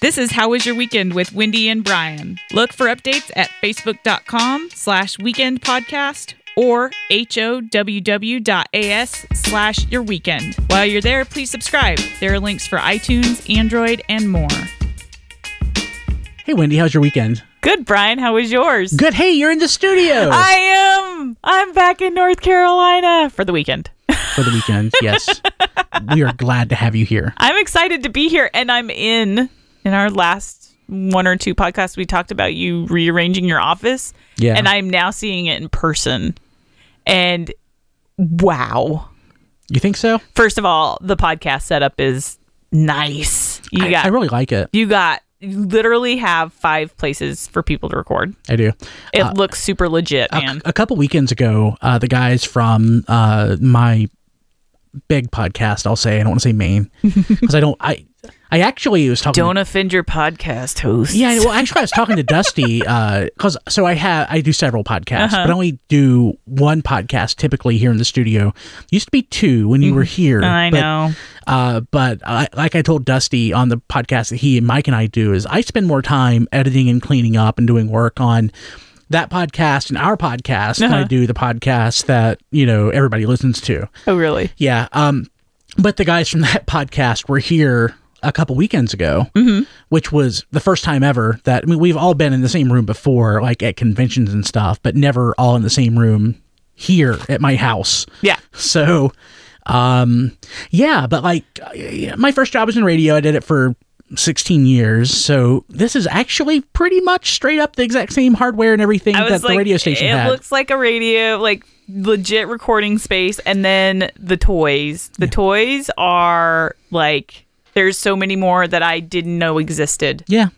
This is How Was Your Weekend with Wendy and Brian. Look for updates at facebook.com slash weekend podcast or howw.as slash your weekend. While you're there, please subscribe. There are links for iTunes, Android, and more. Hey, Wendy, how's your weekend? Good, Brian. How was yours? Good. Hey, you're in the studio I am. I'm back in North Carolina for the weekend. for the weekend. Yes. we are glad to have you here. I'm excited to be here, and I'm in. In our last one or two podcasts, we talked about you rearranging your office. Yeah. And I'm now seeing it in person. And wow. You think so? First of all, the podcast setup is nice. You I, got I really like it. you got you literally have five places for people to record. I do. It looks super legit, man. A couple weekends ago, uh, the guys from uh, my big podcast, I'll say, I don't want to say main, because I don't, I, I actually was talking. Don't offend your podcast host. Yeah, well, actually, I was talking to Dusty because so I have I do several podcasts, Uh-huh. but I only do one podcast typically here in the studio. Used to be two when you were here. Mm-hmm. I but, know. Uh, but I, like I told Dusty on the podcast that he and Mike and I do is I spend more time editing and cleaning up and doing work on that podcast and our podcast than I Uh-huh. do the podcast that you know everybody listens to. Oh, really? Yeah. Um, but the guys from that podcast were here a couple weekends ago, Mm-hmm. which was the first time ever that I mean we've all been in the same room before, like at conventions and stuff, but never all in the same room here at my house. Yeah. So, um, yeah, but like uh, my first job was in radio. I did it for 16 years. So this is actually pretty much straight up the exact same hardware and everything that was the radio station it had. It looks like a radio, like legit recording space, and then the toys. The toys are like there's so many more that I didn't know existed. yeah,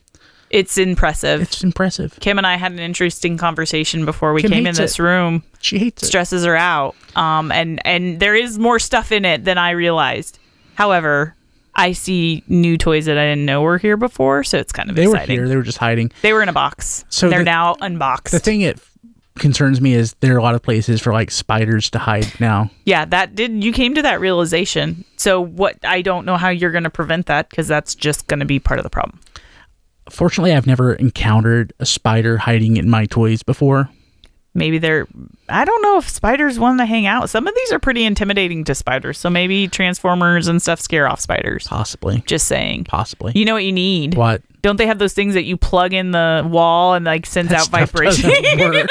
It's impressive. it's impressive. Kim and I had an interesting conversation before we Kim came in this it. room. She hates it. Stresses her out, um, and and there is more stuff in it than I realized. However, I see new toys that I didn't know were here before, so it's kind of They were exciting. here. They were just hiding. They were in a box. So they're the- now unboxed. The thing that concerns me is there are a lot of places for like spiders to hide now. Yeah, that did. You came to that realization. So what? I don't know how you're going to prevent that because that's just going to be part of the problem. Fortunately, I've never encountered a spider hiding in my toys before. Maybe they're. I don't know if spiders want to hang out. Some of these are pretty intimidating to spiders. So maybe transformers and stuff scare off spiders. Possibly. Just saying. Possibly. You know what you need? what? Don't they have those things that you plug in the wall and like sends out Stuff vibration?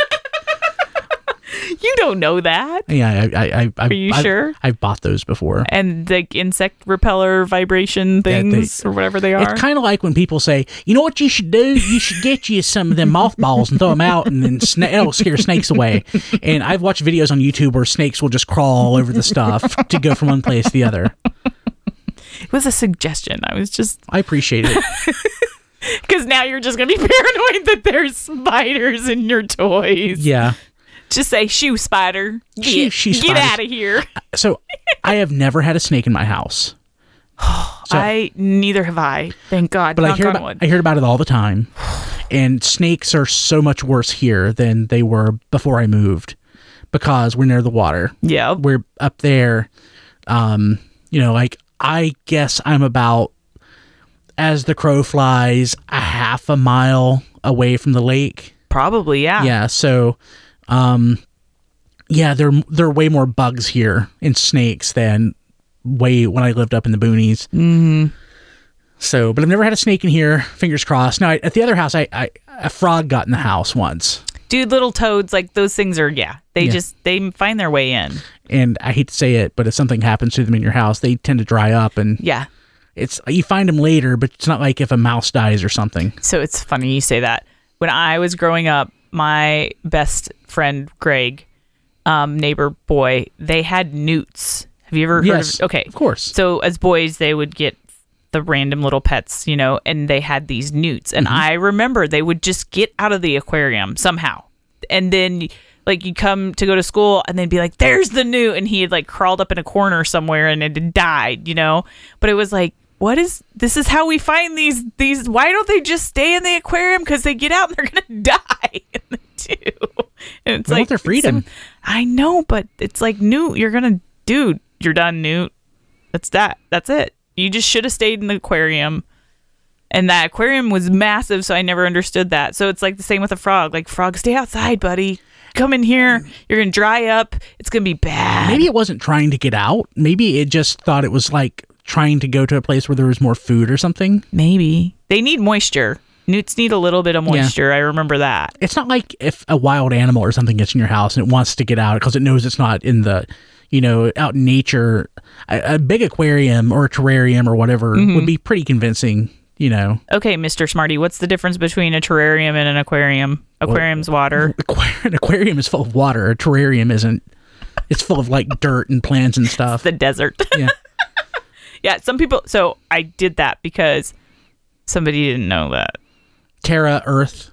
you don't know that. yeah, I, I, I, I, Are you I've, sure? I've bought those before. And like insect repeller vibration they- things or whatever they are. It's kind of like when people say, "You know what you should do? You should get you some of them mothballs and throw them out, and then sna- it'll scare snakes away." And I've watched videos on YouTube where snakes will just crawl all over the stuff to go from one place to the other. it was a suggestion. I was just I appreciate it. Because now you're just gonna be paranoid that there's spiders in your toys. Yeah. Just say "Shoo spider. Get, get spiders." out of here. So I have never had a snake in my house. So- I neither have I. Thank God. but I hear about wood. I hear about it all the time. And snakes are so much worse here than they were before I moved because we're near the water. yeah. We're up there um you know like I guess I'm about as the crow flies a half a mile away from the lake. Probably. Yeah. Yeah, so um yeah, there there are way more bugs here and snakes than way when I lived up in the boonies. Mm-hmm. So, but I've never had a snake in here. Fingers crossed. Now, I, at the other house, I, I a frog got in the house once, Dude, little toads, like those things are, yeah. They Yeah. just, they find their way in. and I hate to say it, but if something happens to them in your house, they tend to dry up, and Yeah. it's you find them later, but it's not like if a mouse dies or something. So it's funny you say that. When I was growing up, my best friend, Greg, um, neighbor boy, they had newts. Have you ever heard Yes, of Okay. of course. So as boys, they would get the random little pets, you know, and they had these newts. And I remember they would just get out of the aquarium somehow. And then like you come to go to school and they'd be like, there's the newt. And he had like crawled up in a corner somewhere and it had died, you know? But it was like, what is this is how we find these these why don't they just stay in the aquarium because they get out and they're gonna die do and it's They like their freedom. some- i know but it's like newt you're gonna dude you're done newt that's that that's it you just should have stayed in the aquarium And that aquarium was massive, so I never understood that. So it's like the same with a frog. Like, frog, stay outside, buddy. Come in here. You're to dry up. It's to be bad. Maybe it wasn't trying to get out. Maybe it just thought it was like trying to go to a place where there was more food or something. Maybe. They need moisture. Newts need a little bit of Yeah. moisture. I remember that. It's not like if a wild animal or something gets in your house and it wants to get out because it knows it's not in the, you know, out in nature. A, a big aquarium or a terrarium or whatever Mm-hmm. would be pretty convincing, you know. Okay, Mr. Smarty, what's the difference between a terrarium and an aquarium? Aquarium's water. An aquarium is full of water. A terrarium isn't. It's full of like dirt and plants and stuff. The desert. yeah. yeah, some people. So I did that because somebody didn't know that. Terra, Earth.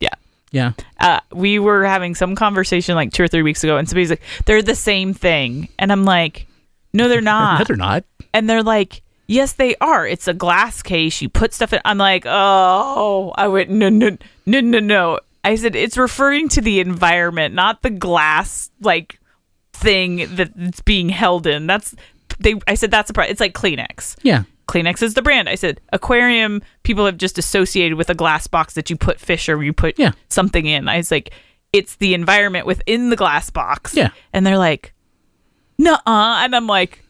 Yeah. Yeah. uh, we were having some conversation like two or three weeks ago, and somebody's like, "They're the same thing," and I'm like, "No, they're not. no, not." they're not. and they're like, "Yes, they are. It's a glass case. You put stuff in." I'm like, "Oh," I went, "No, no, no, no, no." I said it's referring to the environment, not the glass like thing that it's being held in. That's they. I said that's a problem. It's like Kleenex. Yeah. Kleenex is the brand. I said aquarium. People have just associated with a glass box that you put fish or you put Yeah. something in. I was like, it's the environment within the glass box. Yeah. And they're like, nuh uh. And I'm like,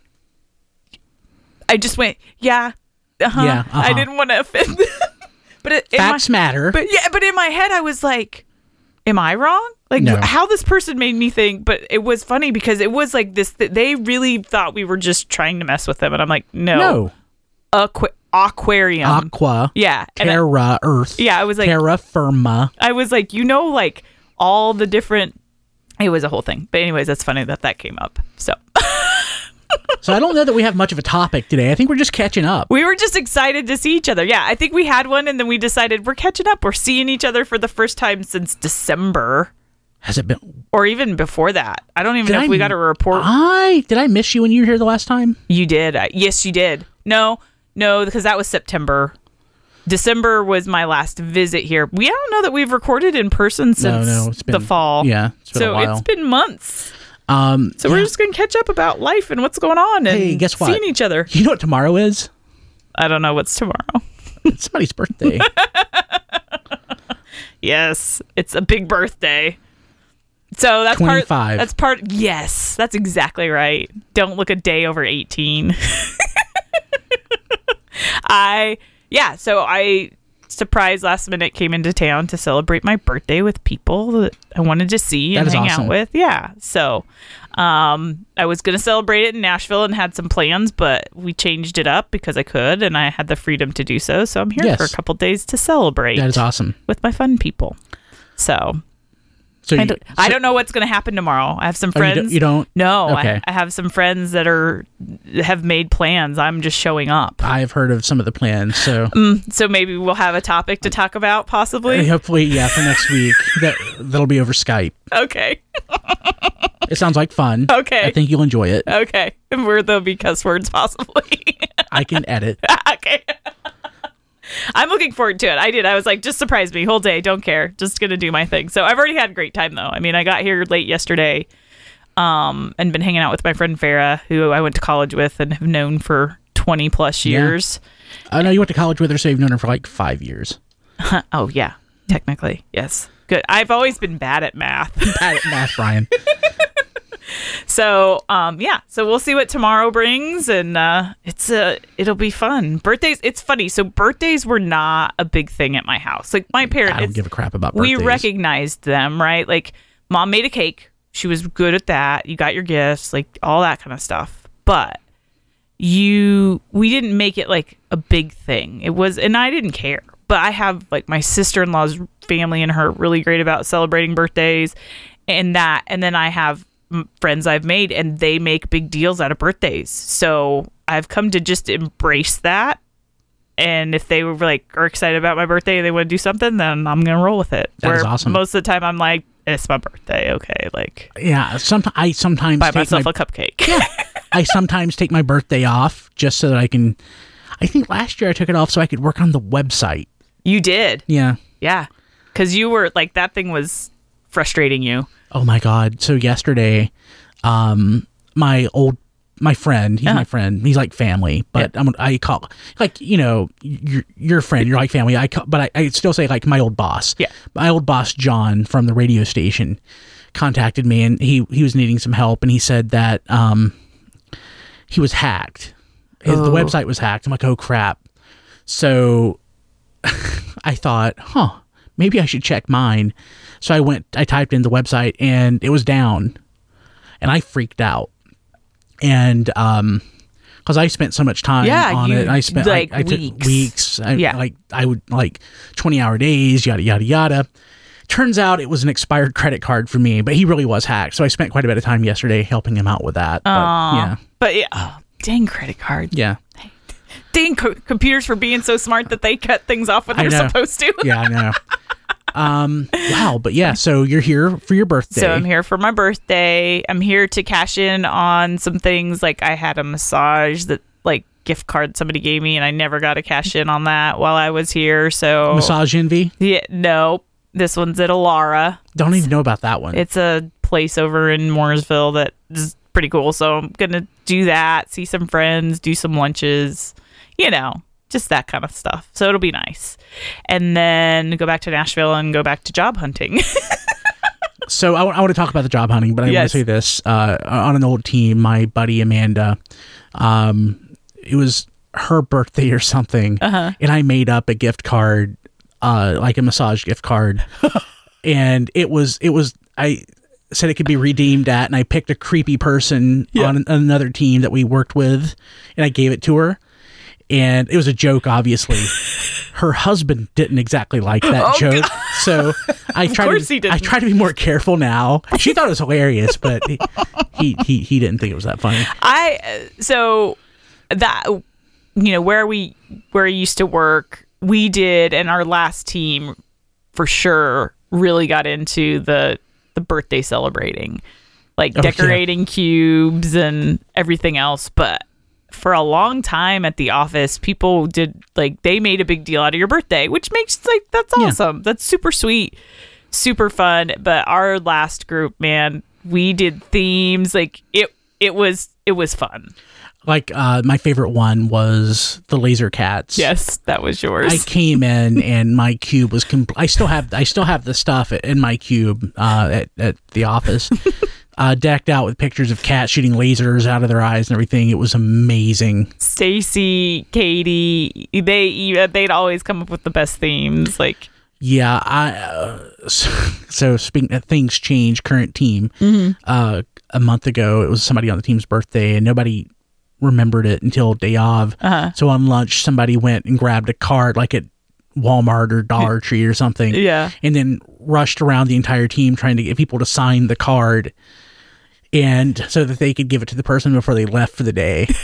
I just went, yeah, uh-huh. Yeah, uh-huh. I didn't want to offend them. but it, in my- Facts matter. but yeah, but in my head, I was like, "Am I wrong?" Like No. how this person made me think. But it was funny because it was like this. Th- they really thought we were just trying to mess with them, and I'm like, "No, no. Aqu- aquarium, Aqua. yeah, and I- Terra, Earth. yeah." I was like, Terra firma. I was like, you know, like all the different. It was a whole thing. But anyways, that's funny that that came up. So So I don't know that we have much of a topic today. I think we're just catching up. we were just excited to see each other. Yeah, I think we had one, and then we decided we're catching up. We're seeing each other for the first time since December. Has it been? or even before that. I don't even Did know if I we got a report. I did I miss you when you were here the last time? you did. I, yes, you did. No, no, because that was September. December was my last visit here. We I don't know that we've recorded in person since no, it's been the fall. Yeah, it's so it's been months. um, So we're just gonna catch up about life and what's going on and Hey, guess what? seeing each other. you know what tomorrow is? I don't know what's tomorrow. It's somebody's birthday. Yes, it's a big birthday. So that's 25. part. That's part. Yes, that's exactly right. Don't look a day over eighteen. I yeah. So I surprised last minute came into town to celebrate my birthday with people that I wanted to see That and hang awesome. out with. Yeah. So um, I was gonna celebrate it in Nashville and had some plans, but we changed it up because I could and I had the freedom to do so. So I'm here Yes. for a couple days to celebrate that is awesome. with my fun people. So So I don't, I don't know what's going to happen tomorrow. I have some oh, you friends. don't- you don't? No, Okay. I, I have some friends that are have made plans. I'm just showing up. I've heard of some of the plans. So mm, So maybe we'll have a topic to talk about, possibly. Uh, hopefully, yeah, for next week that that'll be over Skype. Okay, It sounds like fun. Okay. I think you'll enjoy it. okay. Where there'll be cuss words, possibly. I can edit. okay. I'm looking forward to it. I did. I was like, just surprise me whole day. Don't care. Just gonna do my thing. So I've already had a great time though. I mean, I got here late yesterday, um, and been hanging out with my friend Farah, who I went to college with and have known for 20 plus years. I know you went to college with her, so you've known her for like five years. Oh yeah, technically yes. Good. I've always been bad at math. Bad at math, Brian. So um yeah, so we'll see what tomorrow brings and uh it's uh it'll be fun. Birthdays it's funny. So birthdays were not a big thing at my house. Like my parents, I don't give a crap about Birthdays. we recognized them, right? Like mom made a cake. She was good at that. You got your gifts, like all that kind of stuff. But you we didn't make it like a big thing. It was and I didn't care. But I have like my sister-in-law's family and her really great about celebrating birthdays and that and then I have friends I've made and they make big deals out of birthdays. So I've come to just embrace that and if they were like are excited about my birthday and they want to do something, then I'm gonna roll with it. That is awesome. Most of the time, I'm like, eh, it's my birthday, okay, like Yeah, sometimes I sometimes buy myself my, a cupcake. yeah, I sometimes take my birthday off just so that I can. I think last year I took it off so I could work on the website. you did, Yeah. yeah, because you were like that thing was frustrating you. Oh my god. So yesterday, um, my old my friend. He's Uh-huh. my friend. He's like family, but I'm I call like you know your your friend. You're like family. I call, but I, I still say like my old boss. Yeah. my old boss John from the radio station contacted me and he he was needing some help and he said that um he was hacked. His, The Oh. website was hacked. I'm like, oh crap. So I thought, huh, maybe I should check mine. So I went, I typed in the website and it was down. And I freaked out. And, um, because I spent so much time Yeah, on you- it. I spent like, I, I took weeks. weeks. I, Yeah. like I would like twenty hour days, yada yada yada. Turns out it was an expired credit card for me, but he really was hacked. So I spent quite a bit of time yesterday helping him out with that. But, yeah, But yeah, oh, dang credit card. yeah, Dang co- computers for being so smart that they cut things off when they're supposed to. yeah. I know. um. Wow. But yeah. So you're here for your birthday. So I'm here for my birthday. I'm here to cash in on some things. Like I had a massage that like gift card somebody gave me, and I never got to cash in on that while I was here. So Massage envy. yeah, no, this one's at Alara. Don't even know about that one. It's a place over in Mooresville that is pretty cool. So I'm gonna do that, see some friends, do some lunches, you know, just that kind of stuff. So it'll be nice. And then go back to Nashville and go back to job hunting. so I, want to talk about the job hunting, but I want to say this: uh, on an old team, my buddy Amanda, um, it was her birthday or something, Uh-huh. and I made up a gift card, uh, like a massage gift card, and it was it was I said it could be redeemed at, and I picked a creepy person Yeah. on another team that we worked with, and I gave it to her, and it was a joke, obviously. Her husband didn't exactly like that Oh, joke, so I tried course to. I try to be more careful now. She thought it was hilarious, but he he he, he didn't think it was that funny. I uh, so that you know where we where I used to work, we did, and our last team for sure really got into the the birthday celebrating, like Oh, yeah. decorating cubes and everything else. But for a long time at the office, people did like they made a big deal out of your birthday, which makes like that's Yeah. awesome. That's super sweet, super fun. But our last group, man, we did themes like it. It was it was fun. Like uh, my favorite one was the laser cats. Yes, that was yours. I came in and my cube was compl- I still have I still have the stuff in my cube uh, at at the office, uh, decked out with pictures of cats shooting lasers out of their eyes and everything. It was amazing. Stacy, Katie, they they'd always come up with the best themes. Like Yeah, I uh, so, so speaking of things change, current team. Uh, a month ago, it was somebody on the team's birthday, and nobody remembered it until day of. Uh-huh. So on lunch, somebody went and grabbed a card, like at Walmart or Dollar Tree or something. Yeah. and then rushed around the entire team trying to get people to sign the card, and so that they could give it to the person before they left for the day.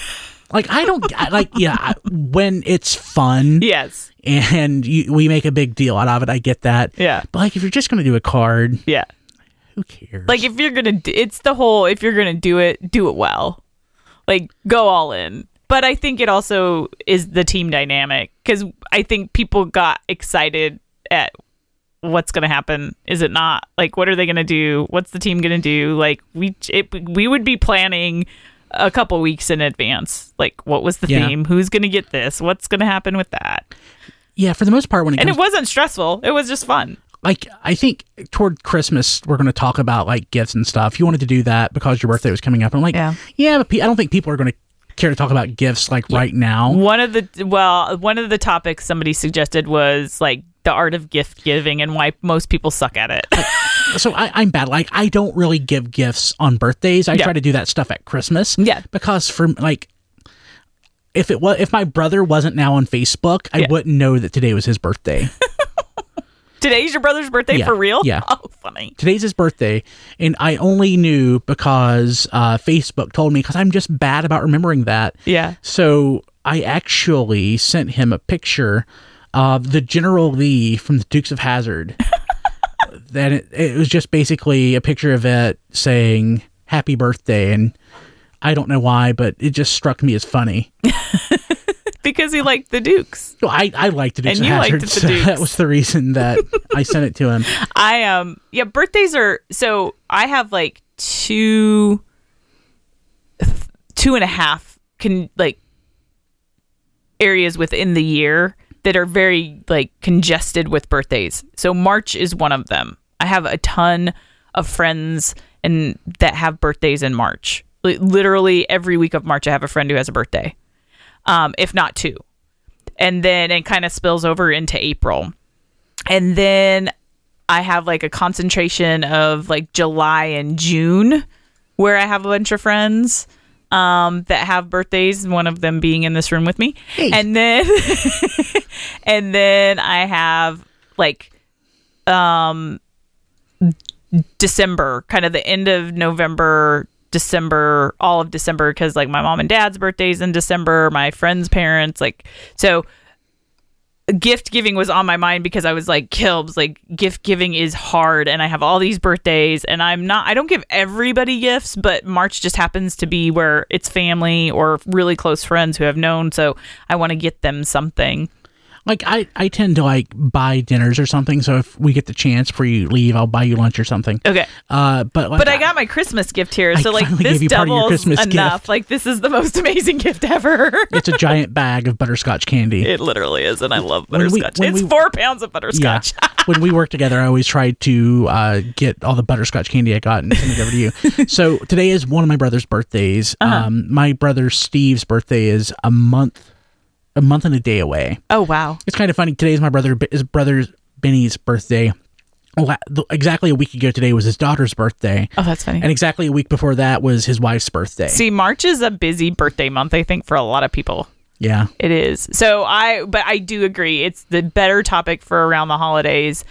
Like I don't I- like yeah when it's fun yes, and you, we make a big deal out of it. I get that. Yeah. But like, if you're just gonna do a card, yeah. who cares? Like if you're gonna, d- it's the whole. If you're gonna do it, do it well. Like go all in. But I think it also is the team dynamic because I think people got excited at what's going to happen. Is it not? Like, what are they going to do? What's the team going to do? Like, we it, we would be planning a couple weeks in advance. Like, what was the Yeah. theme? Who's going to get this? What's going to happen with that? yeah, for the most part, when it And it wasn't stressful. It was just fun. like, I think toward Christmas we're gonna talk about like gifts and stuff. You wanted to do that because your birthday was coming up. I'm like, Yeah. yeah, but I don't think people are gonna care to talk about gifts like right now. One of the well, one of the topics somebody suggested was like the art of gift giving and why most people suck at it. So I, I'm bad. Like, I don't really give gifts on birthdays. I Yeah. try to do that stuff at Christmas. Yeah. because for like. If it was if my brother wasn't now on Facebook, I Yeah. wouldn't know that today was his birthday. Today's your brother's birthday Yeah. for real? Yeah. Oh, funny. today's his birthday and i only knew because uh, facebook told me because i'm just bad about remembering that Yeah. so i actually sent him a picture of the general lee from the dukes of Hazzard then it, it was just basically a picture of it saying happy birthday and i don't know why but it just struck me as funny Because he liked the Dukes. Well, I, I liked the Dukes And of you liked the so Dukes. that was the reason that I sent it to him. I um yeah, birthdays are so I have like two two and a half can like areas within the year that are very like congested with birthdays. So March is one of them. I have a ton of friends and that have birthdays in March. Li- Literally every week of March, I have a friend who has a birthday, um, if not two, and then it kind of spills over into April, and then I have like a concentration of like July and June where I have a bunch of friends um, that have birthdays, one of them being in this room with me. And then and then I have like um December, kind of the end of November, December, all of December because like my mom and dad's birthdays in December, my friends' parents, like so gift giving was on my mind because I was like, Kilbs, like gift giving is hard and I have all these birthdays and I'm not I don't give everybody gifts, but March just happens to be where it's family or really close friends who have known, so I want to get them something. Like I, I tend to like buy dinners or something. So if we get the chance before you leave, I'll buy you lunch or something. Okay. Uh, but like, But I got my Christmas gift here, I so like this gave you part of your doubles Christmas enough. gift. Like this is the most amazing gift ever. it's a giant bag of butterscotch candy. it literally is, and I love we- butterscotch. when it's we- four pounds of butterscotch. yeah. when we worked together, I always tried to uh, get all the butterscotch candy I got and send it over to you. so today is one of my brother's birthdays. Uh-huh. Um, my brother Steve's birthday is a month, a month and a day away. oh wow. It's kind of funny. Today is my brother, his brother Benny's birthday. Exactly a week ago today was his daughter's birthday. Oh, that's funny. And exactly a week before that was his wife's birthday. See, March is a busy birthday month, I think, for a lot of people. yeah. It is. So I, but I do agree. It's the better topic for around the holidays.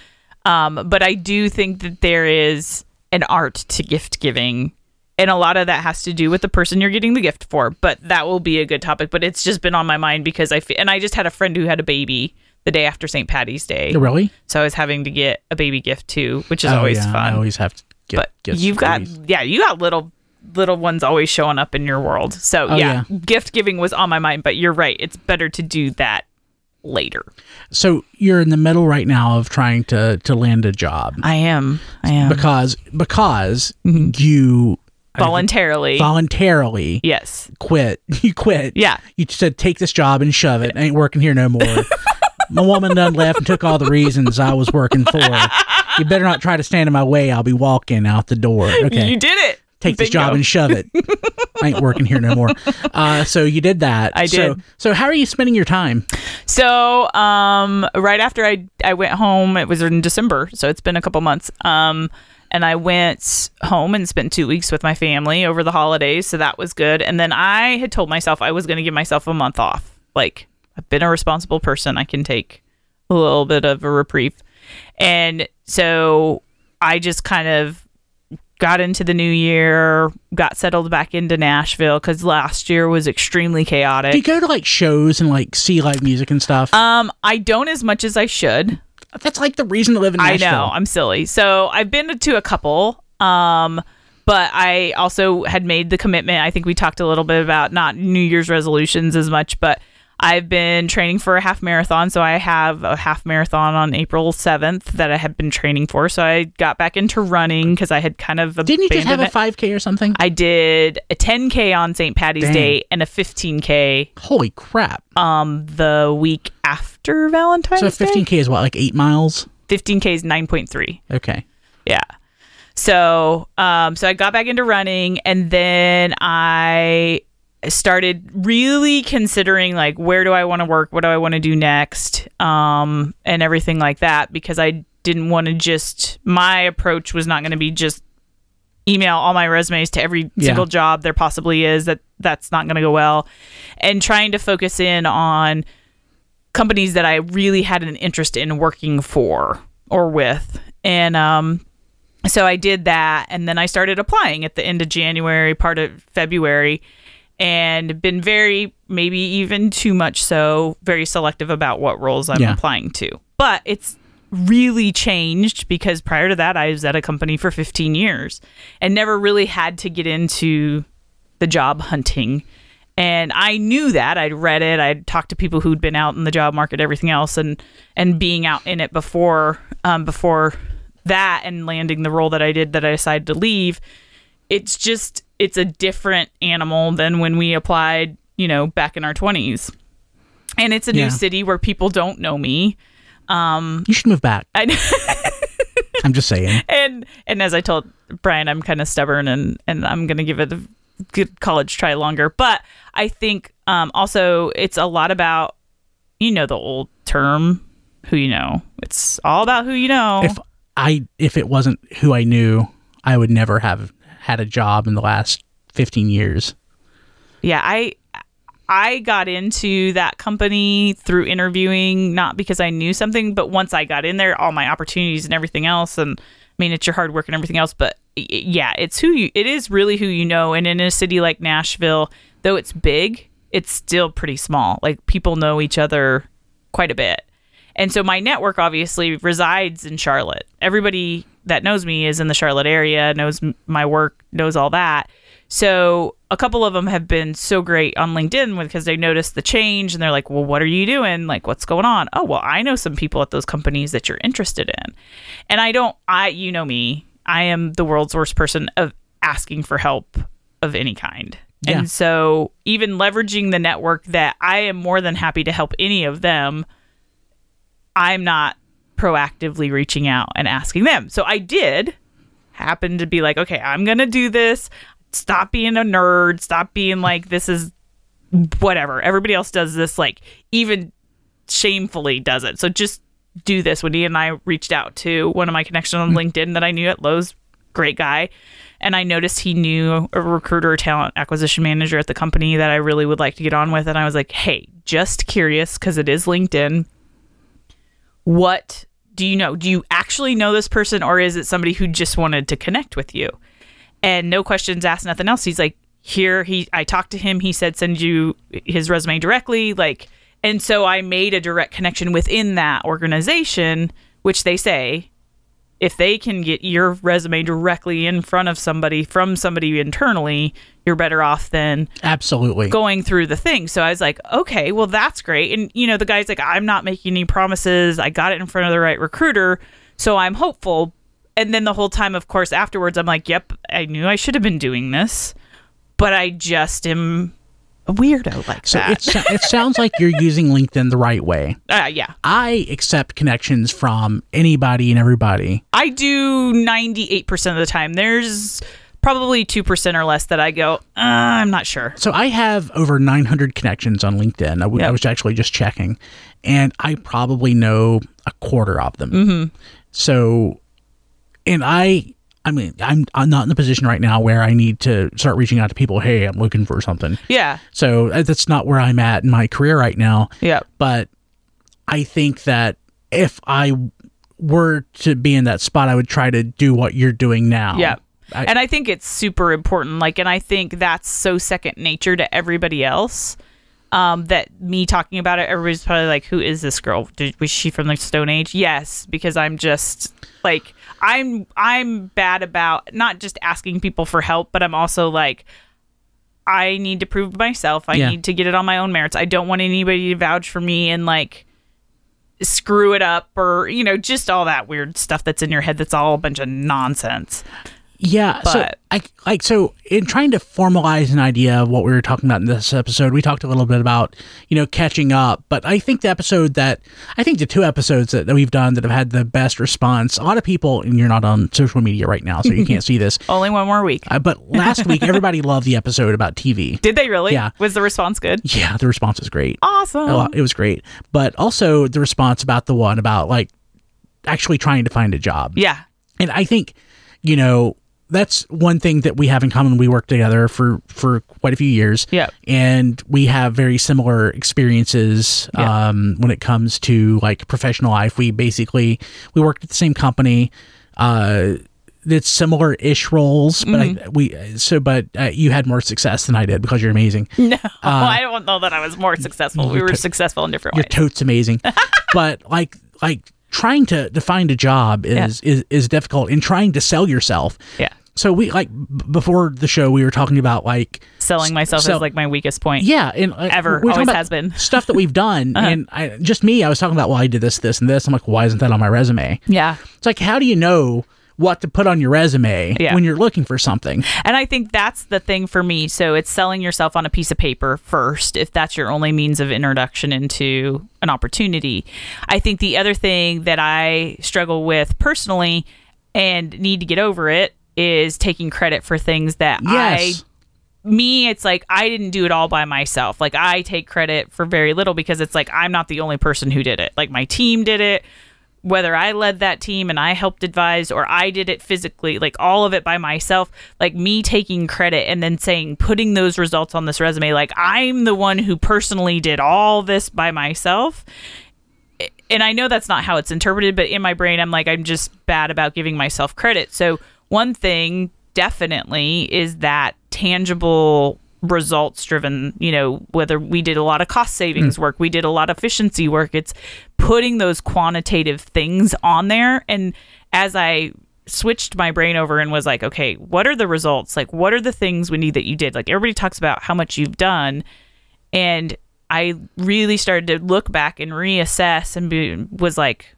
Um, but I do think that there is an art to gift giving. And a lot of that has to do with the person you're getting the gift for. But that will be a good topic. But it's just been on my mind because I feel, and I just had a friend who had a baby the day after St. Patty's Day. Oh, Really? So I was having to get a baby gift too, which is Oh, always yeah, fun I always have to get. but get you've got babies. yeah you got little little ones always showing up in your world so Oh, yeah, gift giving was on my mind but you're right it's better to do that later So you're in the middle right now of trying to to land a job i am i am because because Mm-hmm. you voluntarily voluntarily yes quit. You quit. Yeah. You said take this job and shove it. I ain't working here no more. My woman done left and took all the reasons I was working for. You better not try to stand in my way. I'll be walking out the door. Okay. you did it take this job and shove it. I ain't working here no more. Uh, so you did that. I So, did. so how are you spending your time? So, um, right after I I went home, it was in December, so it's been a couple months. Um, and I went home and spent two weeks with my family over the holidays, so that was good. And then I had told myself I was going to give myself a month off. Like I've been a responsible person, I can take a little bit of a reprieve. And so I just kind of got into the new year, got settled back into Nashville because last year was extremely chaotic. Do you go to like shows and like see live music and stuff? Um, I don't as much as I should. That's like the reason to live in I Nashville. know, I'm silly. So I've been to a couple. Um, but I also had made the commitment. I think we talked a little bit about not New Year's resolutions as much, but I've been training for a half marathon. So I have a half marathon on April 7th that I had been training for. So I got back into running because I had kind of a Didn't you just have abandoned a 5K or something? I did a 10K on St. Patty's Dang. Day and a 15K Holy crap. um the week after Valentine's so 15K is what, like eight miles? 15K is 9.3. Okay. Yeah. So, um, so I got back into running, and then I started really considering like where do I want to work, what do I want to do next, um, and everything like that because I didn't want to just my approach was not going to be just email all my resumes to every Yeah. single job there possibly is that that's not going to go well and trying to focus in on companies that I really had an interest in working for or with. And um, so I did that. And then I started applying at the end of January, part of February, and been very, maybe even too much so, very selective about what roles I'm Yeah. applying to. But it's really changed because prior to that, I was at a company for 15 years and never really had to get into the job hunting. And I knew that. I'd read it. I'd talked to people who'd been out in the job market, everything else, and and being out in it before um, before that and landing the role that I did that I decided to leave. It's just it's a different animal than when we applied, you know, back in our 20s. And it's a Yeah. new city where people don't know me. You should move back. I, I'm just saying. and and as I told Brian, I'm kind of stubborn and and I'm gonna give it a good college try longer. But I think um, also it's a lot about you know the old term who you know. It's all about who you know. If I if it wasn't who I knew, I would never have had a job in the last 15 years. yeah, I I got into that company through interviewing, not because I knew something, but once I got in there, all my opportunities and everything else, and I mean it's your hard work and everything else, but yeah, it's who you. It is really who you know, and in a city like Nashville, though it's big, it's still pretty small. Like people know each other quite a bit. And so my network obviously resides in Charlotte. Everybody that knows me is in the Charlotte area, knows my work, knows all that. So a couple of them have been so great on LinkedIn because they noticed the change and they're like, "Well, what are you doing? Like what's going on?" "Oh, well, I know some people at those companies that you're interested in." And I don't I you know me. I am the world's worst person of asking for help of any kind. Yeah. And so even leveraging the network that I am more than happy to help any of them I'm not proactively reaching out and asking them. So I did happen to be like, okay, I'm going to do this. Stop being a nerd. Stop being like, this is whatever. Everybody else does this, like, even shamefully does it. So just do this. When he and I reached out to one of my connections on mm. LinkedIn that I knew at Lowe's, great guy. And I noticed he knew a recruiter talent acquisition manager at the company that I really would like to get on with. And I was like, hey, just curious because it is LinkedIn what do you know? Do you actually know this person or is it somebody who just wanted to connect with you? And no questions asked, nothing else. He's like, here he I talked to him, he said send you his resume directly, like and so I made a direct connection within that organization, which they say if they can get your resume directly in front of somebody from somebody internally, you're better off than Absolutely. going through the thing. So I was like, okay, well, that's great. And, you know, the guy's like, I'm not making any promises. I got it in front of the right recruiter. So I'm hopeful. And then the whole time, of course, afterwards, I'm like, yep, I knew I should have been doing this, but I just am a weirdo like So that. it, so- it sounds like you're using LinkedIn the right way. uh, yeah. I accept connections from anybody and everybody. I do 98% of the time. There's probably 2% or less that I go, uh, I'm not sure. So I have over 900 connections on LinkedIn. I, w- I Yep. was actually just checking, and I probably know a quarter of them. Mm-hmm. So, and I, I mean, I'm I'm not in the position right now where I need to start reaching out to people. Hey, I'm looking for something. Yeah. So uh, that's not where I'm at in my career right now. Yeah. But I think that if I were to be in that spot, I would try to do what you're doing now. Yeah. I- and I think it's super important. Like, and I think that's so second nature to everybody else. Um, that me talking about it, everybody's probably like, "Who is this girl? Did, was she from the Stone Age?" Yes, because I'm just like I'm I'm bad about not just asking people for help, but I'm also like I need to prove myself. I Yeah. need to get it on my own merits. I don't want anybody to vouch for me and like screw it up or you know just all that weird stuff that's in your head that's all a bunch of nonsense. Yeah. so I like so in trying to formalize an idea of what we were talking about in this episode, we talked a little bit about, you know, catching up. But I think the episode that I think the two episodes that, that we've done that have had the best response, a lot of people and you're not on social media right now, so you can't see this. Only one more week. Uh, but last week everybody loved the episode about TV. Did they really? Yeah. Was the response good? Yeah, the response was great. Awesome. Lot- It was great. But also the response about the one about like actually trying to find a job. Yeah. And I think, you know, that's one thing that we have in common. We worked together for for quite a few years. Yeah. And we have very similar experiences Yeah. um, when it comes to like professional life. We basically we worked at the same company. Uh, it's similar ish roles, but Mm-hmm. I, we so but uh, you had more success than I did because you're amazing. No, I don't know that I was more successful. We were to- successful in different Your ways. tote's amazing, but like like trying to to find a job is is is difficult. And trying to sell yourself. yeah. So we like b- before the show we were talking about like Selling myself so- is like my weakest point. yeah and uh, Ever. we Always has been. Uh-huh. stuff that we've done and I, just me I was talking about well I did this this and this I'm like why isn't that on my resume Yeah. it's like how do you know what to put on your resume Yeah. when you're looking for something. And I think that's the thing for me. So it's selling yourself on a piece of paper first, if that's your only means of introduction into an opportunity. I think the other thing that I struggle with personally and need to get over it is taking credit for things that Yes. I me it's like i didn't do it all by myself like i take credit for very little because it's like i'm not the only person who did it like my team did it whether i led that team and i helped advise or i did it physically like all of it by myself like me taking credit and then saying putting those results on this resume like i'm the one who personally did all this by myself and I know that's not how it's interpreted, but in my brain, I'm like, I'm just bad about giving myself credit. So, one thing definitely is that tangible results driven, you know, whether we did a lot of cost savings mm. work, we did a lot of efficiency work, it's putting those quantitative things on there. And as I switched my brain over and was like, okay, what are the results? Like, what are the things we need that you did? Like, everybody talks about how much you've done and I really started to look back and reassess and be, was like,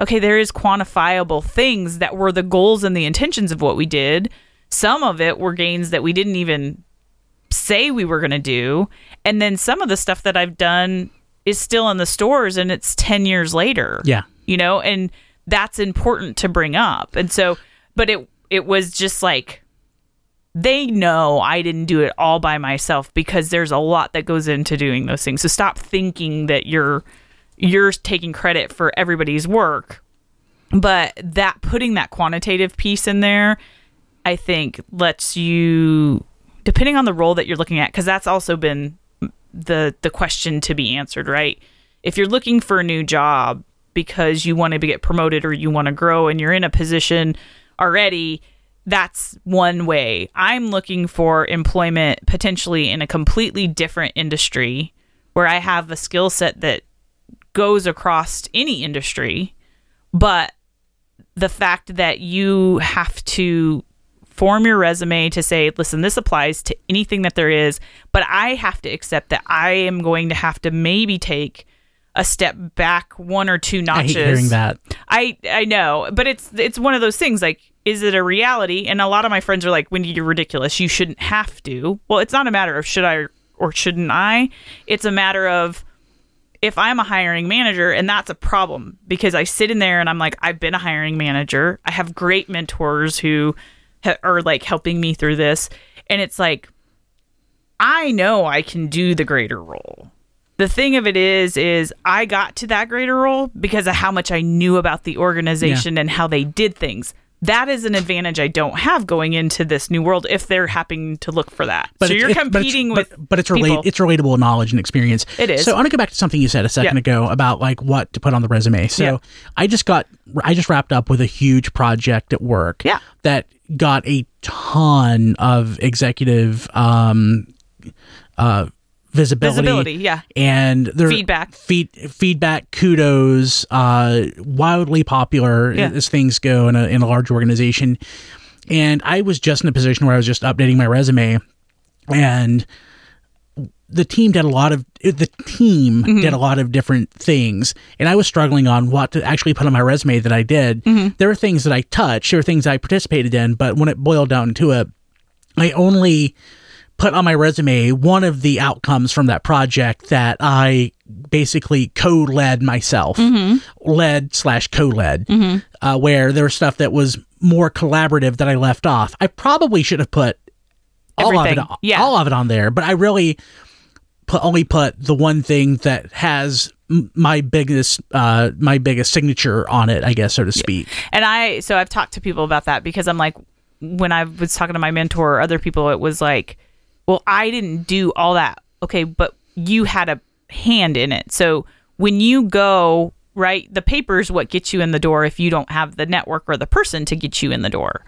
okay, there is quantifiable things that were the goals and the intentions of what we did. Some of it were gains that we didn't even say we were going to do, and then some of the stuff that I've done is still in the stores and it's 10 years later. Yeah. You know, and that's important to bring up. And so, but it it was just like they know I didn't do it all by myself because there's a lot that goes into doing those things. So stop thinking that you're you're taking credit for everybody's work. But that putting that quantitative piece in there, I think lets you depending on the role that you're looking at cuz that's also been the the question to be answered, right? If you're looking for a new job because you want to get promoted or you want to grow and you're in a position already, that's one way. I'm looking for employment potentially in a completely different industry where I have a skill set that goes across any industry, but the fact that you have to form your resume to say, listen, this applies to anything that there is, but I have to accept that I am going to have to maybe take a step back one or two I notches. hate hearing that. I I know, but it's it's one of those things like is it a reality? And a lot of my friends are like, "Wendy, you're ridiculous. You shouldn't have to." Well, it's not a matter of should I or shouldn't I. It's a matter of if I'm a hiring manager, and that's a problem because I sit in there and I'm like, I've been a hiring manager. I have great mentors who ha- are like helping me through this, and it's like I know I can do the greater role. The thing of it is, is I got to that greater role because of how much I knew about the organization and how they did things. That is an advantage I don't have going into this new world if they're happening to look for that. so you're but competing but, with but it's relate it's relatable knowledge and experience. It is. So I want to go back to something you said a second Yeah. ago about like what to put on the resume. So Yeah. I just got I just wrapped up with a huge project at work. Yeah. That got a ton of executive um uh visibility. Visibility, yeah. And their Feedback. feed, feedback, kudos, uh, wildly popular Yeah. as things go in a, in a large organization. And I was just in a position where I was just updating my resume, and the team did a lot of the team Mm-hmm. did a lot of different things, and I was struggling on what to actually put on my resume that I did. Mm-hmm. There were things that I touched, there were things I participated in, but when it boiled down to it, I only put on my resume one of the outcomes from that project that I basically co-led myself, led slash co-led, uh, where there was stuff that was more collaborative that I left off. I probably should have put all of it, Yeah. all of it on there, but I really put only put the one thing that has my biggest uh my biggest signature on it, I guess so to speak. And I, so I've talked to people about that because I'm like, when I was talking to my mentor or other people, it was like, well, I didn't do all that. Okay, but you had a hand in it. So when you go, right, the paper is what gets you in the door if you don't have the network or the person to get you in the door.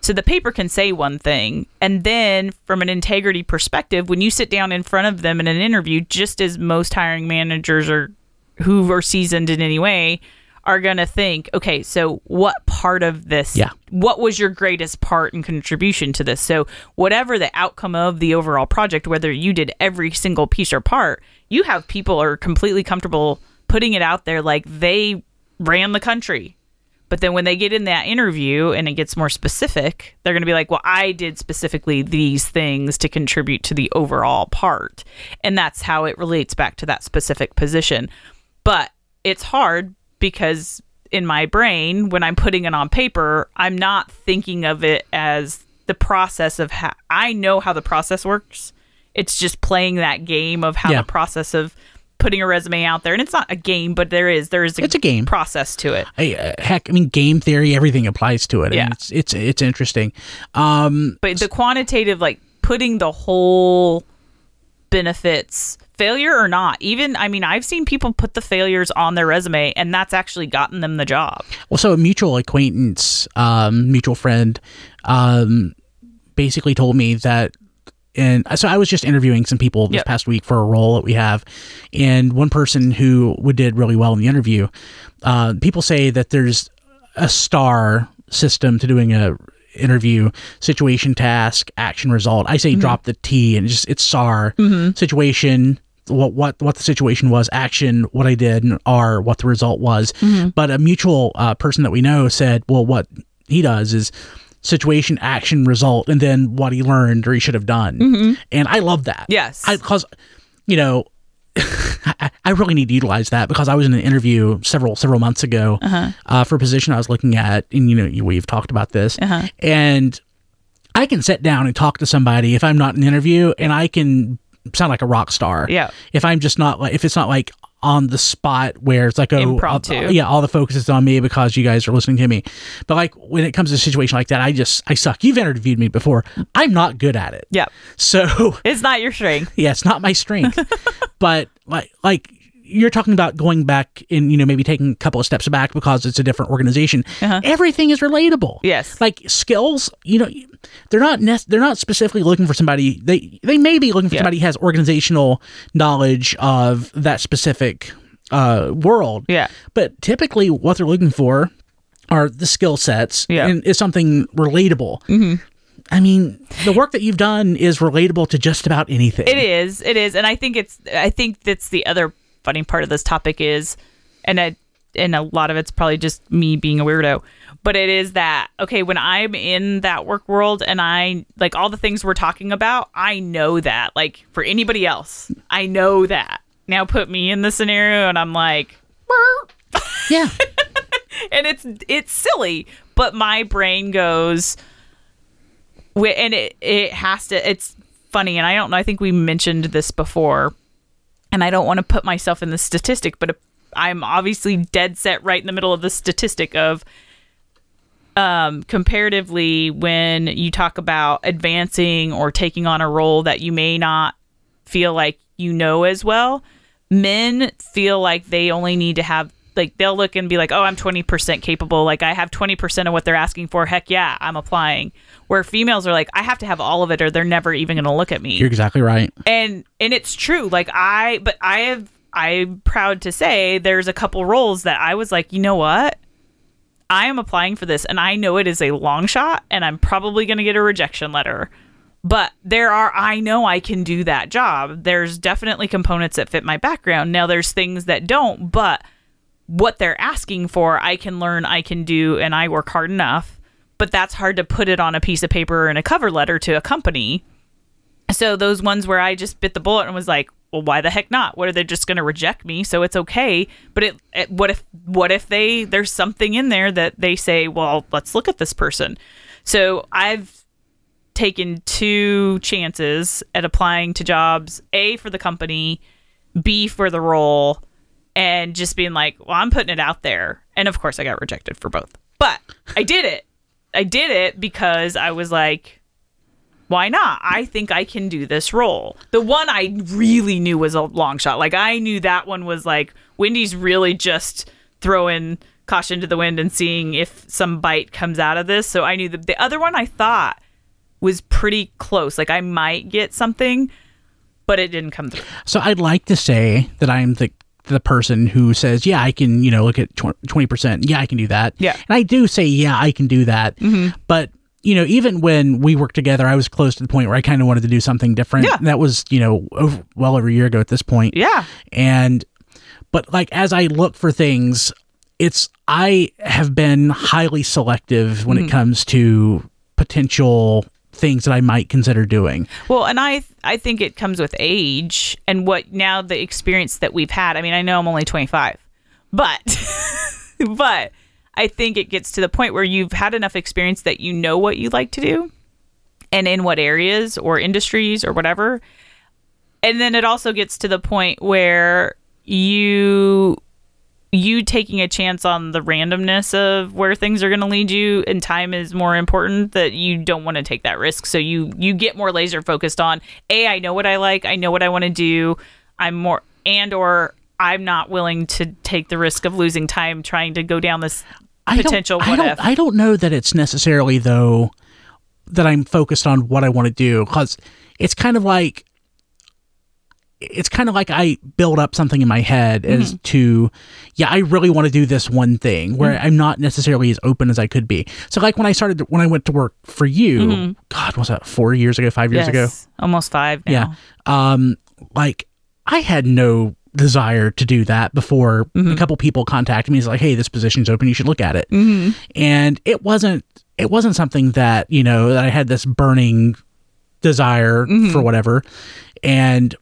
So the paper can say one thing. And then from an integrity perspective, when you sit down in front of them in an interview, just as most hiring managers are who are seasoned in any way are going to think, okay, so what part of this, Yeah. what was your greatest part and contribution to this? So, whatever the outcome of the overall project, whether you did every single piece or part, you have people are completely comfortable putting it out there like they ran the country. But then when they get in that interview and it gets more specific, they're going to be like, well, I did specifically these things to contribute to the overall part. And that's how it relates back to that specific position. But it's hard because in my brain, when I'm putting it on paper, I'm not thinking of it as the process of how I know how the process works. It's just playing that game of how Yeah. the process of putting a resume out there. And it's not a game, but there is there is a, It's a game. process to it. I, uh, heck, I mean, game theory, everything applies to it. Yeah. And it's it's it's interesting. Um, But the quantitative, like putting the whole benefits, failure or not, even, I mean, I've seen people put the failures on their resume and that's actually gotten them the job. well, so a mutual acquaintance, um, mutual friend, um, basically told me that. And so I was just interviewing some people this Yep. past week for a role that we have, and one person who did really well in the interview. Uh, people say that there's a star system to doing a interview situation task action result i say drop the t and just it's sar situation what what what the situation was action what i did and r what the result was. But a mutual uh, person that we know said well what he does is situation action result and then what he learned or he should have done. And i love that. Yes. Because you know I, really need to utilize that because I was in an interview several several months ago uh for a position I was looking at, and you know we've talked about this, and I can sit down and talk to somebody if I'm not in an interview, and I can sound like a rock star. Yeah. If I'm just not like if it's not like on the spot where it's like oh Impromptu. uh, yeah all the focus is on me because you guys are listening to me but like when it comes to a situation like that i just i suck you've interviewed me before i'm not good at it yeah. so It's not your strength. yeah, it's not my strength. but like like you're talking about going back and you know maybe taking a couple of steps back because it's a different organization. Everything is relatable. Yes. Like skills, you know, they're not nec- they're not specifically looking for somebody. They they may be looking for Yeah. somebody who has organizational knowledge of that specific uh, world. Yeah. But typically, what they're looking for are the skill sets Yeah. and is something relatable. Mm-hmm. I mean, the work that you've done is relatable to just about anything. It is. It is. And I think it's I think that's the other funny part of this topic is and I and a lot of it's probably just me being a weirdo. But it is that okay, when I'm in that work world and I like all the things we're talking about, I know that. Like for anybody else, I know that. Now put me in the scenario and I'm like. Yeah. and it's it's silly, but my brain goes, and it it has to. It's funny, and I don't know. I think we mentioned this before, and I don't want to put myself in the statistic, but I'm obviously dead set right in the middle of the statistic of. Um, comparatively, when you talk about advancing or taking on a role that you may not feel like you know as well, men feel like they only need to have like they'll look and be like, "Oh, I'm 20% capable. Like I have 20% of what they're asking for. Heck yeah, I'm applying." Where females are like, "I have to have all of it or they're never even going to look at me." You're exactly right. and and it's true. Like I but I have I'm proud to say there's a couple roles that I was like, "You know what? I am applying for this and I know it is a long shot and I'm probably going to get a rejection letter." But there are, I know I can do that job. There's definitely components that fit my background. Now, there's things that don't, but what they're asking for, I can learn, I can do, and I work hard enough. But that's hard to put it on a piece of paper and a cover letter to a company. So those ones where I just bit the bullet and was like, well, why the heck not? What are they just going to reject me? So it's okay. But it, it, what if, what if they, there's something in there that they say, well, let's look at this person. So I've taken two chances at applying to jobs, A for the company, B for the role, and just being like, well, I'm putting it out there. And of course, I got rejected for both. But I did it. I did it because I was like, why not? I think I can do this role. The one I really knew was a long shot. Like, I knew that one was like, Wendy's really just throwing caution to the wind and seeing if some bite comes out of this. So I knew that the other one I thought was pretty close. Like, I might get something, but it didn't come through. So I'd like to say that I'm the the person who says, "Yeah, I can," you know, look at twenty percent. Yeah, I can do that. Yeah. and I do say, "Yeah, I can do that." But you know, even when we worked together, I was close to the point where I kind of wanted to do something different. Yeah. that was you know over, well over a year ago at this point. Yeah. and but like as I look for things, it's I have been highly selective when Mm-hmm. it comes to potential things that I might consider doing. Well, and I I think it comes with age and what now the experience that we've had. I mean, I know I'm only 25, but but I think it gets to the point where you've had enough experience that you know what you like to do and in what areas or industries or whatever. And then it also gets to the point where you you taking a chance on the randomness of where things are going to lead you and time is more important that you don't want to take that risk. So you you get more laser focused on a i know what i like i know what i want to do i'm more and or i'm not willing to take the risk of losing time trying to go down this I potential don't, I don't, if. I don't know that it's necessarily though that I'm focused on what I want to do because it's kind of like it's kind of like I build up something in my head as Mm-hmm. to yeah I really want to do this one thing where Mm-hmm. I'm not necessarily as open as I could be. So like when I started when I went to work for you, God was that four years ago, five years ago? Mm-hmm. almost five now. Yeah. Um, like I had no desire to do that before Mm-hmm. a couple people contacted me. It's like, hey, this position's open. You should look at it. Mm-hmm. And it wasn't. It wasn't something that you know that I had this burning desire Mm-hmm. for whatever. And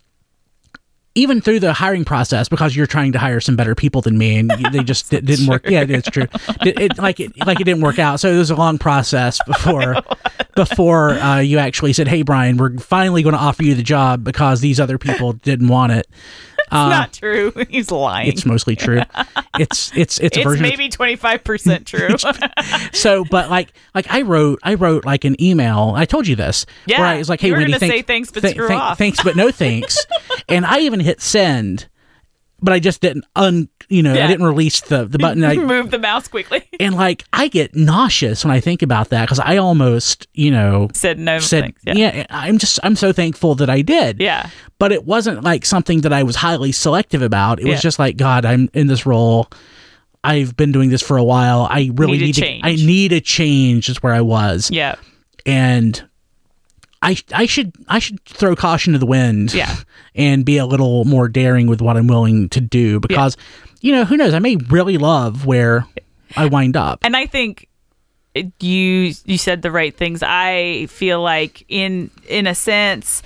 even through the hiring process, because you're trying to hire some better people than me, and they just it didn't work. Yeah, it's true. It, it like it like it didn't work out. So it was a long process before before uh, you actually said, "Hey, Brian, we're finally going to offer you the job because these other people didn't want it." not uh, true he's lying It's mostly true. It's it's it's a it's version. maybe 25% true so, but like like I wrote I wrote like an email. I told you this. Yeah, where I was like, "Hey, you were Wendy, gonna say thanks, but th- off." Thanks, but no thanks." and I even hit send, but I just didn't un. You know, Yeah. I didn't release the the button. I, move the mouse quickly and like I get nauseous when I think about that because I almost you know said no said thanks. yeah. I'm just I'm so thankful that I did. yeah But it wasn't like something that I was highly selective about. It was Yeah. just like God, I'm in this role. I've been doing this for a while. I really Need need, to. change. I need a change. Is where I was, yeah and I I should I should throw caution to the wind. Yeah. and be a little more daring with what I'm willing to do because you know who knows I may really love where I wind up. and I think you you said the right things. I feel like in in a sense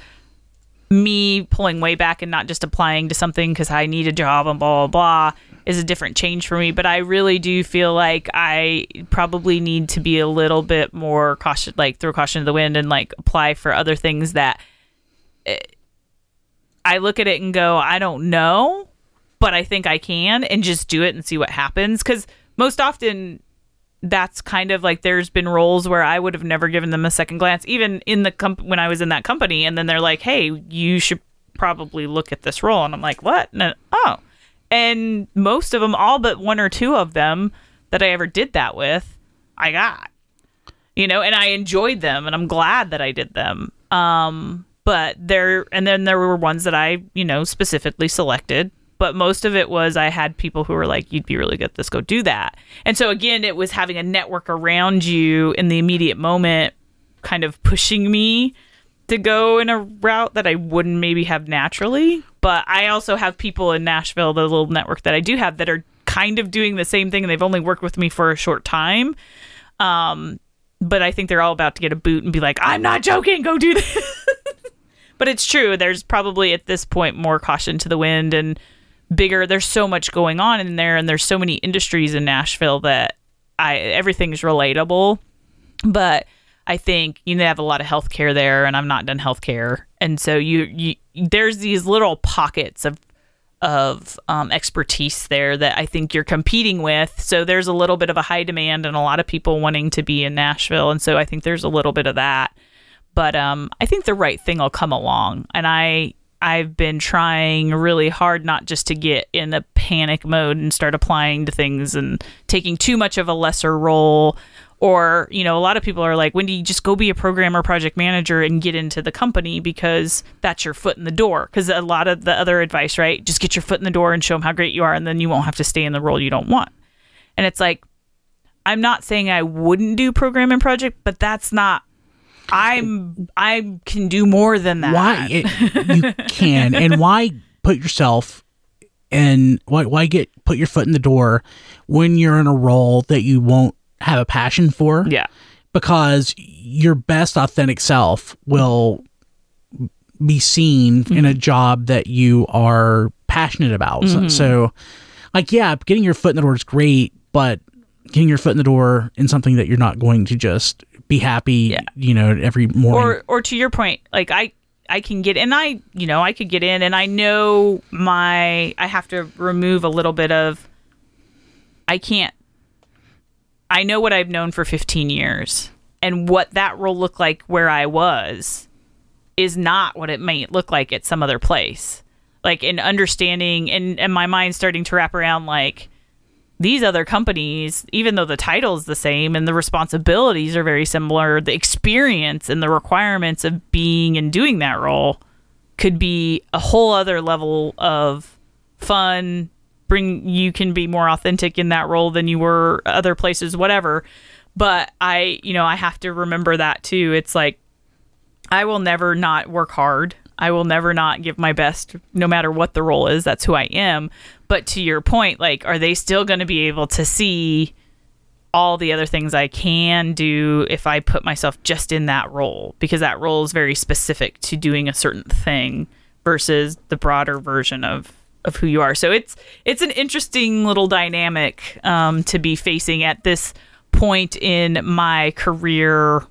me pulling way back and not just applying to something because I need a job and blah blah blah is a different change for me. But I really do feel like I probably need to be a little bit more cautious, like throw caution to the wind and like apply for other things that eh, I look at it and go, I don't know, but I think I can, and just do it and see what happens. Because most often that's kind of like there's been roles where I would have never given them a second glance, even in the comp- when I was in that company, and then they're like, "Hey, you should probably look at this role," and I'm like, "What?" Oh, and most of them, all but one or two of them that I ever did that with, I got, you know, and I enjoyed them, and I'm glad that I did them. Um, but there, and then there were ones that I, you know, specifically selected but most of it was I had people who were like, "You'd be really good at this. Go do that." And so again, it was having a network around you in the immediate moment, kind of pushing me to go in a route that I wouldn't maybe have naturally. But I also have people in Nashville, the little network that I do have, that are kind of doing the same thing, and they've only worked with me for a short time. Um, but I think they're all about to get a boot and be like, "I'm not joking. Go do this." but it's true. There's probably at this point more caution to the wind and bigger. There's so much going on in there, and there's so many industries in Nashville that I everything's relatable. But I think you know, they have a lot of healthcare there, and I'm not done healthcare, and so you you there's these little pockets of of um, expertise there that I think you're competing with. So there's a little bit of a high demand and a lot of people wanting to be in Nashville, and so I think there's a little bit of that. But um, I think the right thing will come along, and I I've been trying really hard not just to get in a panic mode and start applying to things and taking too much of a lesser role. Or, you know, a lot of people are like, Wendy, just go be a programmer project manager and get into the company because that's your foot in the door. Because a lot of the other advice, right? Just get your foot in the door and show them how great you are, and then you won't have to stay in the role you don't want. And it's like, I'm not saying I wouldn't do programming project, but that's not. I'm I can do more than that. why it, you can and why put yourself and why why get put your foot in the door when you're in a role that you won't have a passion for? Yeah. because your best authentic self will be seen in a mm-hmm. job that you are passionate about. So- mm-hmm. So, like, yeah, getting your foot in the door is great, but getting your foot in the door in something that you're not going to just be happy, Yeah. you know, every morning. or or to your point like i i can get and i you know i could get in and i know my i have to remove a little bit of i can't i know what i've known for 15 years and what that role looked like where i was is not what it might look like at some other place like in understanding and and my mind starting to wrap around like these other companies, even though the title is the same and the responsibilities are very similar, the experience and the requirements of being and doing that role could be a whole other level of fun. Bring you can be more authentic in that role than you were other places, whatever. But I, you know, I have to remember that too. It's like I will never not work hard. I will never not give my best, no matter what the role is. That's who I am. But to your point, like, are they still going to be able to see all the other things I can do if I put myself just in that role? Because that role is very specific to doing a certain thing versus the broader version of of who you are. So it's it's an interesting little dynamic um, to be facing at this point in my career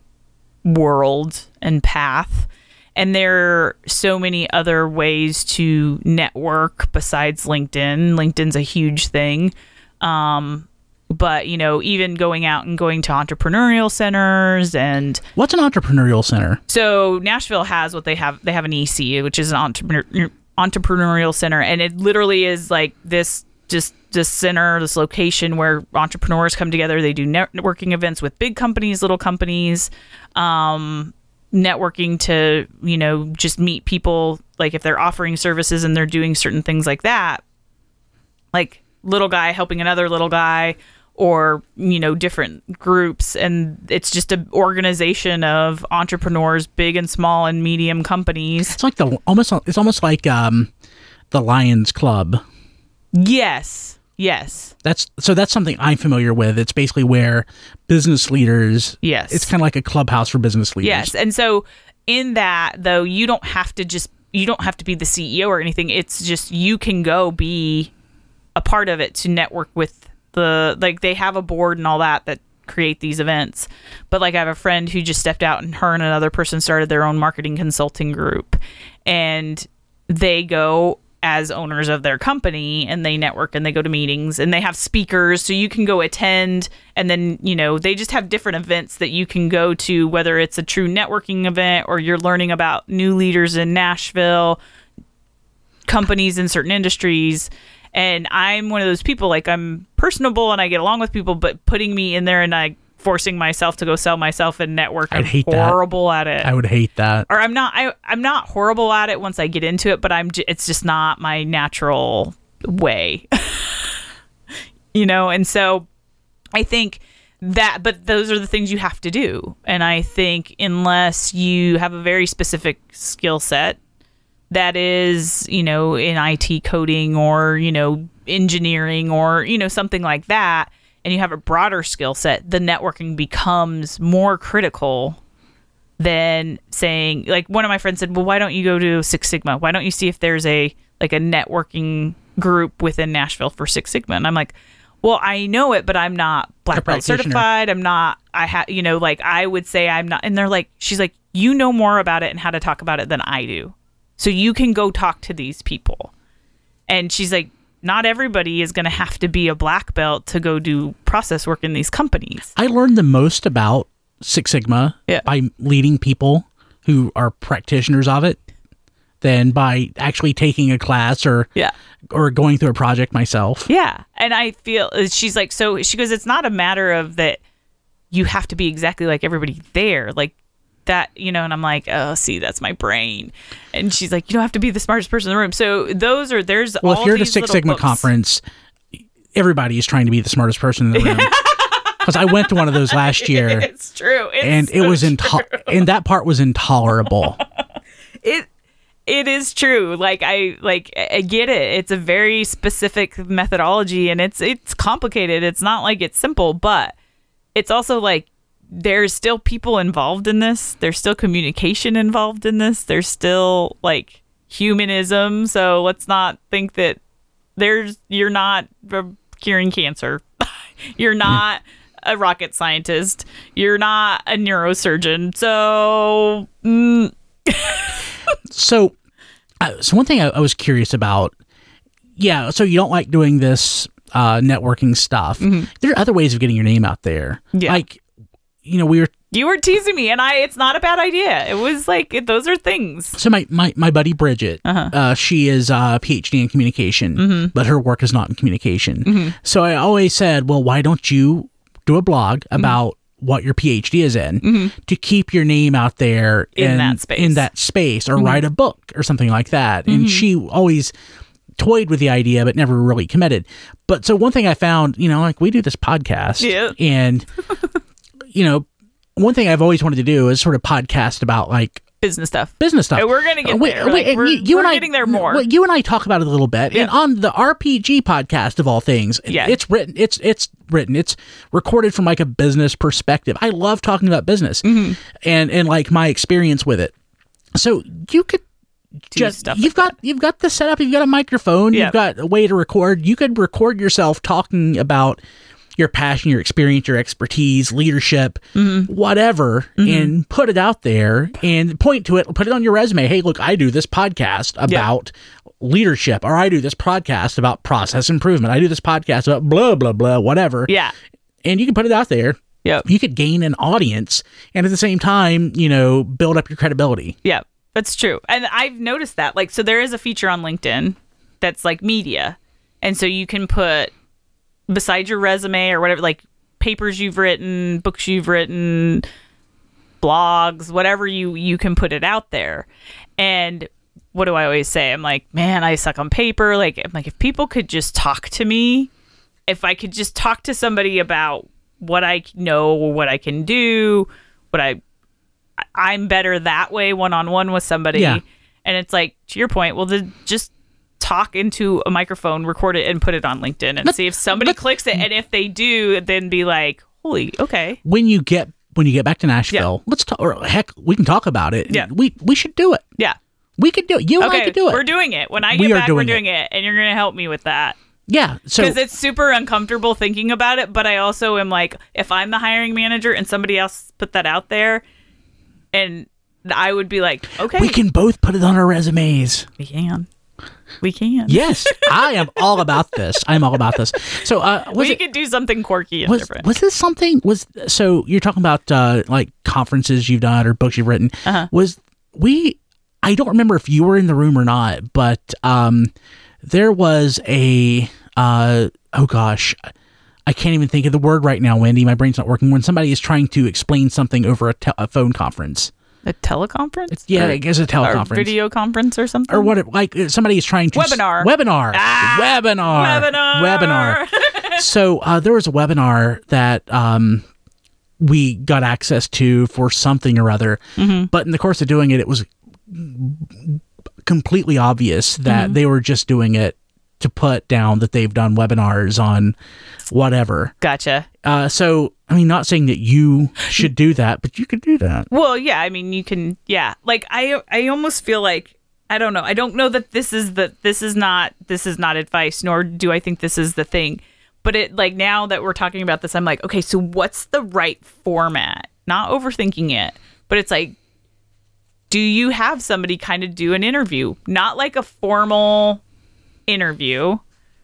world and path. And there are so many other ways to network besides LinkedIn. LinkedIn's a huge thing. Um, but, you know, even going out and going to entrepreneurial centers and What's an entrepreneurial center? so Nashville has what they have. They have an EC, which is an entrepreneur, entrepreneurial center, and it literally is like this just this center, this location where entrepreneurs come together. They do networking events with big companies, little companies, um, networking to you know just meet people. Like if they're offering services and they're doing certain things like that, like little guy helping another little guy or you know different groups and it's just an organization of entrepreneurs big and small and medium companies It's like the almost. It's almost like um, the Lions Club. yes yes That's so. That's something I'm familiar with. It's basically where business leaders. Yes. It's kind of like a clubhouse for business leaders. yes and so in that though you don't have to just you don't have to be the ceo or anything it's just you can go be a part of it to network with the like they have a board and all that that create these events. But like i have a friend who just stepped out and her and another person started their own marketing consulting group. And they go as owners of their company and they network and they go to meetings and they have speakers. So you can go attend and then you know they just have different events that you can go to whether it's a true networking event or you're learning about new leaders in Nashville companies in certain industries and I'm one of those people like I'm personable and I get along with people but putting me in there and I forcing myself to go sell myself and network I'd I'm hate that. horrible at it I would hate that. or I'm not I I'm not horrible at it once I get into it, but I'm j- it's just not my natural way. you know, and so I think that but those are the things you have to do. And I think unless you have a very specific skill set that is, you know, in IT coding or, you know, engineering or, you know, something like that, and you have a broader skill set, the networking becomes more critical than saying like one of my friends said, "Well, why don't you go to Six Sigma? Why don't you see if there's a like a networking group within Nashville for Six Sigma?" And I'm like, "Well, I know it, but I'm not black belt certified. I'm not I have, you know, like I would say I'm not." And they're like, she's like, "You know more about it and how to talk about it than I do. So you can go talk to these people." And she's like, "Not everybody is going to have to be a black belt to go do process work in these companies." I learned the most about Six Sigma Yeah. by leading people who are practitioners of it than by actually taking a class or Yeah. or going through a project myself. Yeah. And I feel uh, she's like, so she goes, it's not a matter of that you have to be exactly like everybody there. Like that, you know, and I'm like, oh, see, that's my brain. And she's like, you don't have to be the smartest person in the room. So those are, there's Well, all if you're at a Six Sigma books. conference, everybody is trying to be the smartest person in the room. Because I went to one of those last year, It's true. It's and it so was true. into- and that part was intolerable. it it is true. Like I like I get it. It's a very specific methodology and it's it's complicated. It's not like it's simple, but it's also like there's still people involved in this. There's still communication involved in this. There's still like humanism. So let's not think that there's you're not curing cancer. you're not a rocket scientist. You're not a neurosurgeon. So mm, So, uh, so one thing I, I was curious about, yeah. So you don't like doing this uh, networking stuff. There are other ways of getting your name out there. Mm-hmm. Yeah. Like, you know, we were you were teasing me, and I. It's not a bad idea. It was like it, those are things. so my my, my buddy Bridget, Uh-huh. uh, she is a PhD in communication, Mm-hmm. but her work is not in communication. So I always said, well, why don't you do a blog Mm-hmm. about what your PhD is in to keep your name out there In that space. Mm-hmm. in that space, or write a book or something like that. And she always toyed with the idea but never really committed. But so one thing I found, you know, like we do this podcast Yeah. and you know, one thing I've always wanted to do is sort of podcast about like Business stuff. business stuff. Uh, we're gonna get Uh, wait, there. wait, Like, and we're- you, you we're and I getting there more. well, you and I talk about it a little bit, and on the RPG podcast of all things, Yeah. it's written. It's it's written. It's recorded from like a business perspective. I love talking about business Mm-hmm. and and like my experience with it. So you could Do just stuff you've got you've got the setup. You've got a microphone. Yeah. You've got a way to record. You could record yourself talking about your passion, your experience, your expertise, leadership, Mm-hmm. whatever, and put it out there and point to it. Put it on your resume. Hey, look, I do this podcast about leadership, or I do this podcast about process improvement. I do this podcast about blah blah blah, whatever. Yeah. And you can put it out there. Yep. You could gain an audience, and at the same time, you know, build up your credibility. Yeah, that's true. And I've noticed that. Like, so there is a feature on LinkedIn that's like media. And so you can put beside your resume or whatever, like papers you've written, books you've written, blogs, whatever you you can put it out there. And what do I always say? I'm like, man, I suck on paper. Like, I'm like, if people could just talk to me, if I could just talk to somebody about what I know, what I can do, what I I'm better that way one on one with somebody. Yeah. And it's like, to your point, well, the, just talk into a microphone, record it, and put it on LinkedIn and But- see if somebody but- clicks it. And if they do, then be like, holy, okay. When you get when you get back to Nashville, let's talk. Or heck, we can talk about it. Yeah. we we should do it. Yeah. We could do it. You and I could do it. We're doing it. When I get are back, we're doing doing it. And you're going to help me with that. yeah. So Because it's super uncomfortable thinking about it. But I also am like, if I'm the hiring manager and somebody else put that out there, and I would be like, okay, we can both put it on our resumes. We can. We can. Yes, I am all about this. I'm all about this. So, uh, was we it could do something quirky and was different. was this something? Was so you're talking about uh, like conferences you've done or books you've written? Uh-huh. Was we? I don't remember if you were in the room or not, but um, there was a uh, oh gosh. I can't even think of the word right now, Wendy. My brain's not working. When somebody is trying to explain something over a, te- a phone conference, A teleconference? yeah, Or- I guess a or teleconference video conference or something? or what it, like uh, somebody is trying to Webinar. webinar Ah, webinar webinar. webinar so uh, there was a webinar that um, we got access to for something or other Mm-hmm. but in the course of doing it it was completely obvious that Mm-hmm. they were just doing it to put down that they've done webinars on whatever Gotcha. uh, so i mean not saying that you should do that but you could do that Well, yeah, I mean, you can, yeah. Like, I, I almost feel like, I don't know. I don't know that this is the, this is not, this is not advice, nor do I think this is the thing. But it, like, now that we're talking about this, I'm like, okay, so what's the right format? Not overthinking it, but it's like, do you have somebody kind of do an interview? Not like a formal interview,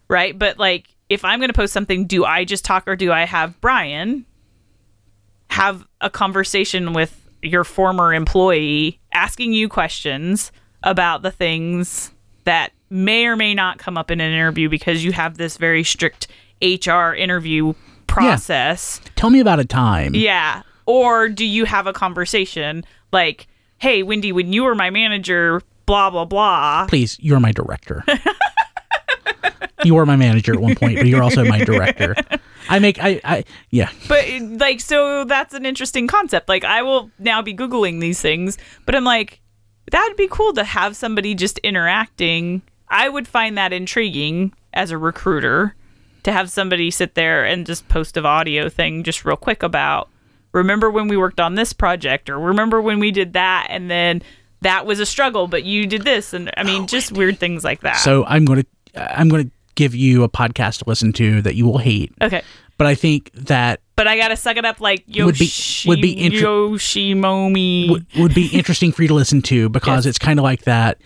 right? But like, if I'm going to post something, do I just talk or do I have Brian have a conversation with your former employee asking you questions about the things that may or may not come up in an interview because you have this very strict HR interview process. tell me about a time Yeah. Or do you have a conversation like, hey, Wendy, when you were my manager, blah, blah, blah. please you're my director you were my manager at one point but you're also my director i make i i yeah But like, so that's an interesting concept. Like, I will now be Googling these things, but I'm like, that'd be cool to have somebody just interacting. I would find that intriguing as a recruiter to have somebody sit there and just post a audio thing just real quick about remember when we worked on this project or remember when we did that and then that was a struggle but you did this and I mean oh, just weird things like that. So I'm going to I'm going to give you a podcast to listen to that you will hate. okay. But I think that But I gotta suck it up like Yoshi, Would be- would be inter- Yoshimomi. would, would be interesting for you to listen to because Yes. it's kind of like that.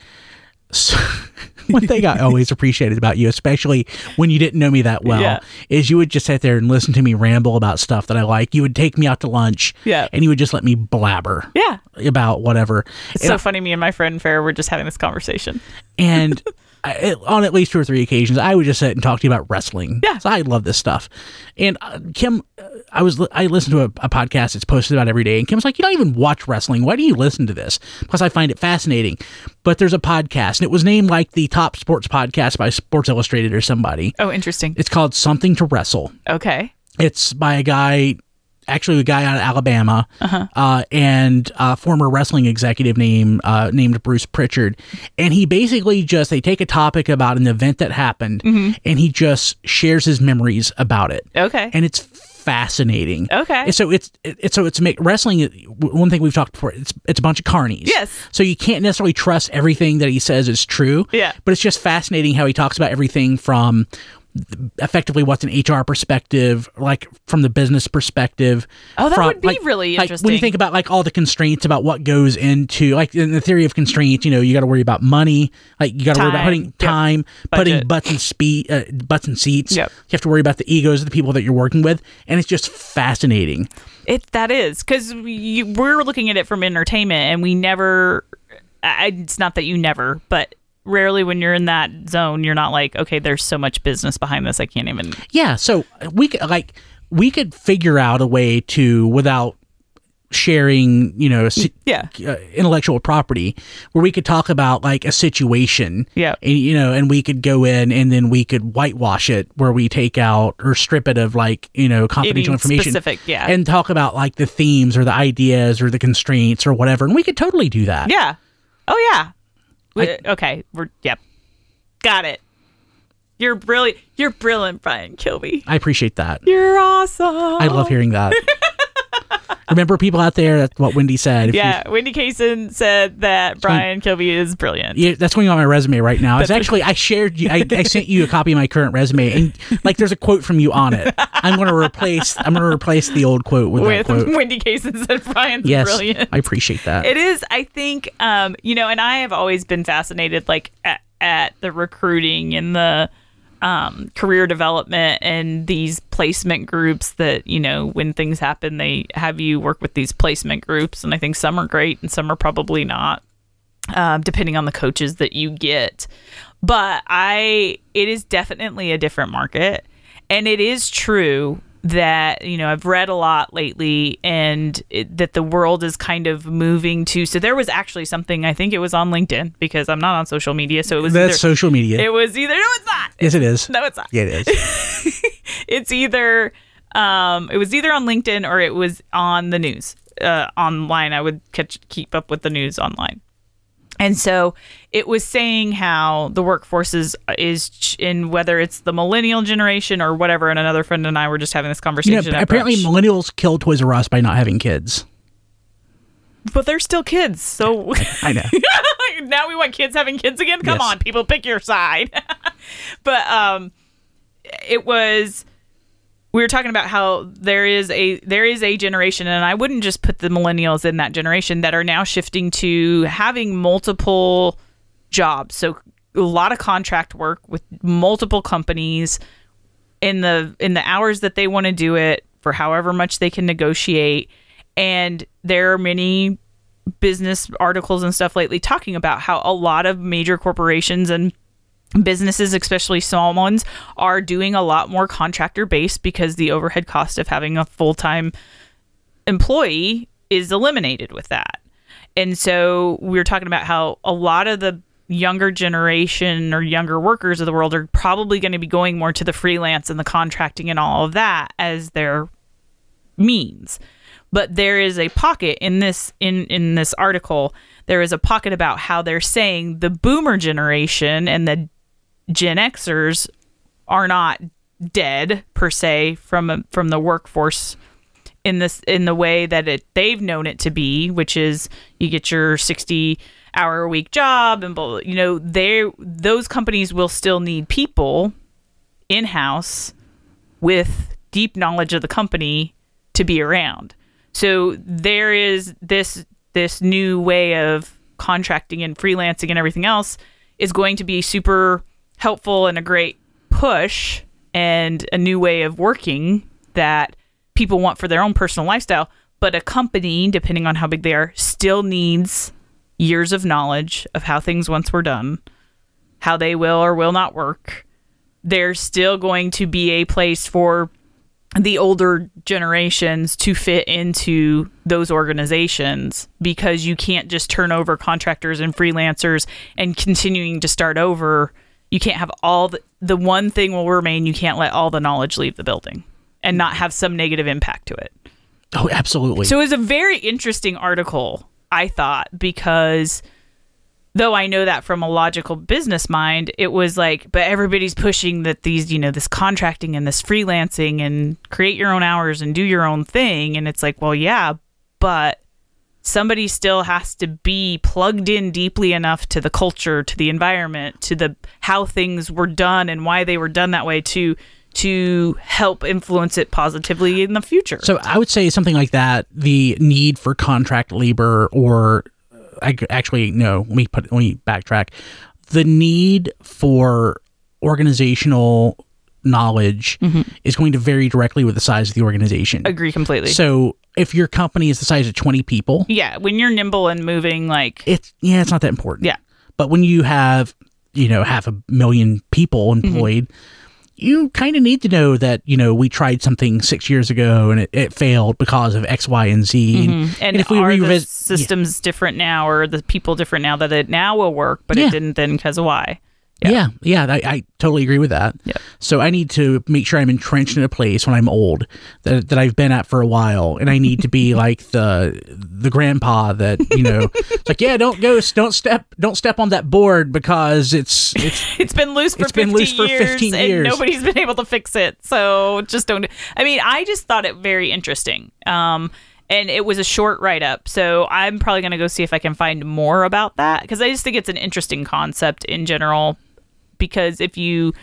So, one thing I always appreciated about you, especially when you didn't know me that well, Yeah. is you would just sit there and listen to me ramble about stuff that I like. You would take me out to lunch, Yeah. and you would just let me blabber yeah. about whatever. It's And so funny. Me and my friend Fair were just having this conversation. and I, on at least two or three occasions, I would just sit and talk to you about wrestling. Yeah. so I love this stuff. And uh, Kim, uh, I was I listen to a, a podcast that's posted about every day, and Kim's like, "You don't even watch wrestling. Why do you listen to this?" Because I find it fascinating. But there's a podcast, and it was named like the top sports podcast by Sports Illustrated or somebody. Oh, interesting. It's called Something to Wrestle. Okay. It's by a guy, actually a guy out of Alabama, uh and a former wrestling executive named uh, named Bruce Prichard. And he basically just they take a topic about an event that happened, and he just shares his memories about it, Okay. and it's fascinating. Okay. And so it's it's so it's make wrestling. One thing we've talked before. It's it's a bunch of carnies. Yes. So you can't necessarily trust everything that he says is true. Yeah. But it's just fascinating how he talks about everything from effectively what's an HR perspective, like from the business perspective. Oh, that from, would be like- really like, When you think about like all the constraints about what goes into like in the theory of constraints, you know, you got to worry about money, like you got to worry about Time. putting Yep. time, putting Budget. butts and speed, uh, butts and seats. Yep. You have to worry about the egos of the people that you're working with, and it's just fascinating. It that is because we, we're looking at it from entertainment, and we never. I, it's not that you never, but rarely when you're in that zone, you're not like, okay, there's so much business behind this, I can't even. Yeah, so we could like we could figure out a way to without sharing, you know, Yeah. uh, intellectual property where we could talk about like a situation Yeah. and you know and we could go in and then we could whitewash it where we take out or strip it of like you know confidential information specific, yeah. and talk about like the themes or the ideas or the constraints or whatever and we could totally do that Yeah. Oh yeah. We- I- okay. We're yep. Got it. You're brilliant. You're brilliant, Brian Kilby. i appreciate that You're awesome. i love hearing that remember people out there that's what wendy said if you- Yeah, Wendy Kaysen said that Brian Kilby is brilliant. Yeah, that's going on my resume right now. It's actually I shared you. I, I sent you a copy of my current resume, and like there's a quote from you on it. I'm going to replace. I'm going to replace the old quote with, With quote. Wendy Kaysen said Brian's Yes, brilliant. I appreciate that. It is. I think, um, you know, and I have always been fascinated, like at, at the recruiting and the um, career development and these placement groups that you know when things happen they have you work with these placement groups. And i think some are great and some are probably not um, depending on the coaches that you get. But i it is definitely a different market. And it is true that you know i've read a lot lately and it, that the world is kind of moving to so there was actually something i think it was on linkedin because i'm not on social media so it was That's either, social media. it was either no it's not yes, it is. no it's not Yeah, it is. it's either um it was either on linkedin or it was on the news uh online i would catch keep up with the news online and so it was saying how the workforce is is ch- in whether it's the millennial generation or whatever and another friend and i were just having this You conversation know, apparently brunch. millennials kill Toys R Us by not having kids. but they're still kids so I know. now we want kids having kids again come Yes. on people pick your side but um it was we were talking about how there is a there is a generation and i wouldn't just put the millennials in that generation that are now shifting to having multiple jobs. So a lot of contract work with multiple companies in the in the hours that they want to do it for however much they can negotiate. And there are many business articles and stuff lately talking about how a lot of major corporations and businesses especially small ones are doing a lot more contractor based because the overhead cost of having a full-time employee is eliminated with that and so we are talking about how a lot of the younger generation or younger workers of the world are probably going to be going more to the freelance and the contracting and all of that as their means. But there is a pocket in this in in this article. There is a pocket about how they're saying the boomer generation and the Gen Xers are not dead per se from from the workforce in this in the way that it they've known it to be, which is you get your 60 hour a week job and you know they those companies will still need people in house with deep knowledge of the company to be around. So there is this this new way of contracting and freelancing and everything else is going to be super helpful and a great push and a new way of working that people want for their own personal lifestyle. But a company, depending on how big they are, still needs years of knowledge of how things once were done, how they will or will not work. There's still going to be a place for the older generations to fit into those organizations because you can't just turn over contractors and freelancers and continuing to start over you can't have all the, the one thing will remain you can't let all the knowledge leave the building and not have some negative impact to it oh absolutely so it was a very interesting article i thought because though I know that from a logical business mind, it was like, but everybody's pushing that these, you know, this contracting and this freelancing and create your own hours and do your own thing. And it's like, well, yeah, but somebody still has to be plugged in deeply enough to the culture, to the environment, to the how things were done and why they were done that way to to help influence it positively in the future. So I would say something like that, the need for contract labor or I actually no. Let me put. Let me backtrack. The need for organizational knowledge mm-hmm. is going to vary directly with the size of the organization. Agree completely. So if your company is the size of 20 people, yeah, when you're nimble and moving like it's yeah, it's not that important. Yeah. But when you have, you know, half a million people employed, mm-hmm you kind of need to know that you know we tried something six years ago and it, it failed because of X, Y, and Z. Mm-hmm. And, and, if we revisit, the systems yeah. different now, or the people different now that it now will work, but yeah. it didn't then because of why? Yeah, yeah, yeah I, I, totally agree with that. Yeah. So I need to make sure I'm entrenched in a place when I'm old that, that I've been at for a while, and I need to be like the the grandpa that you know, it's like yeah, don't go, don't step, don't step on that board because it's it's it's been loose for it's been loose for 15 years, and nobody's been able to fix it. So just don't. I mean, I just thought it very interesting. Um, and it was a short write up. So I'm probably going to go see if I can find more about that because I just think it's an interesting concept in general because if you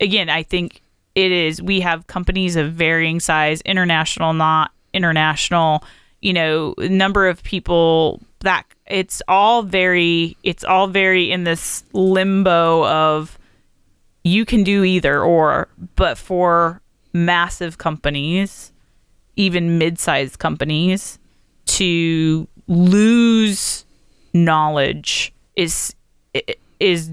again i think it is we have companies of varying size international not international you know number of people that it's all very it's all very in this limbo of you can do either or but for massive companies even mid-sized companies to lose knowledge is is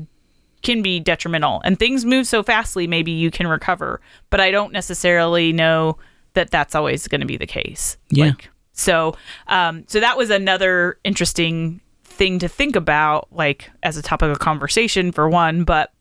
can be detrimental. And things move so fastly maybe you can recover. But i don't necessarily know that that's always going to be the case. Yeah. Like, so um so that was another interesting thing to think about like as a topic of conversation for one. But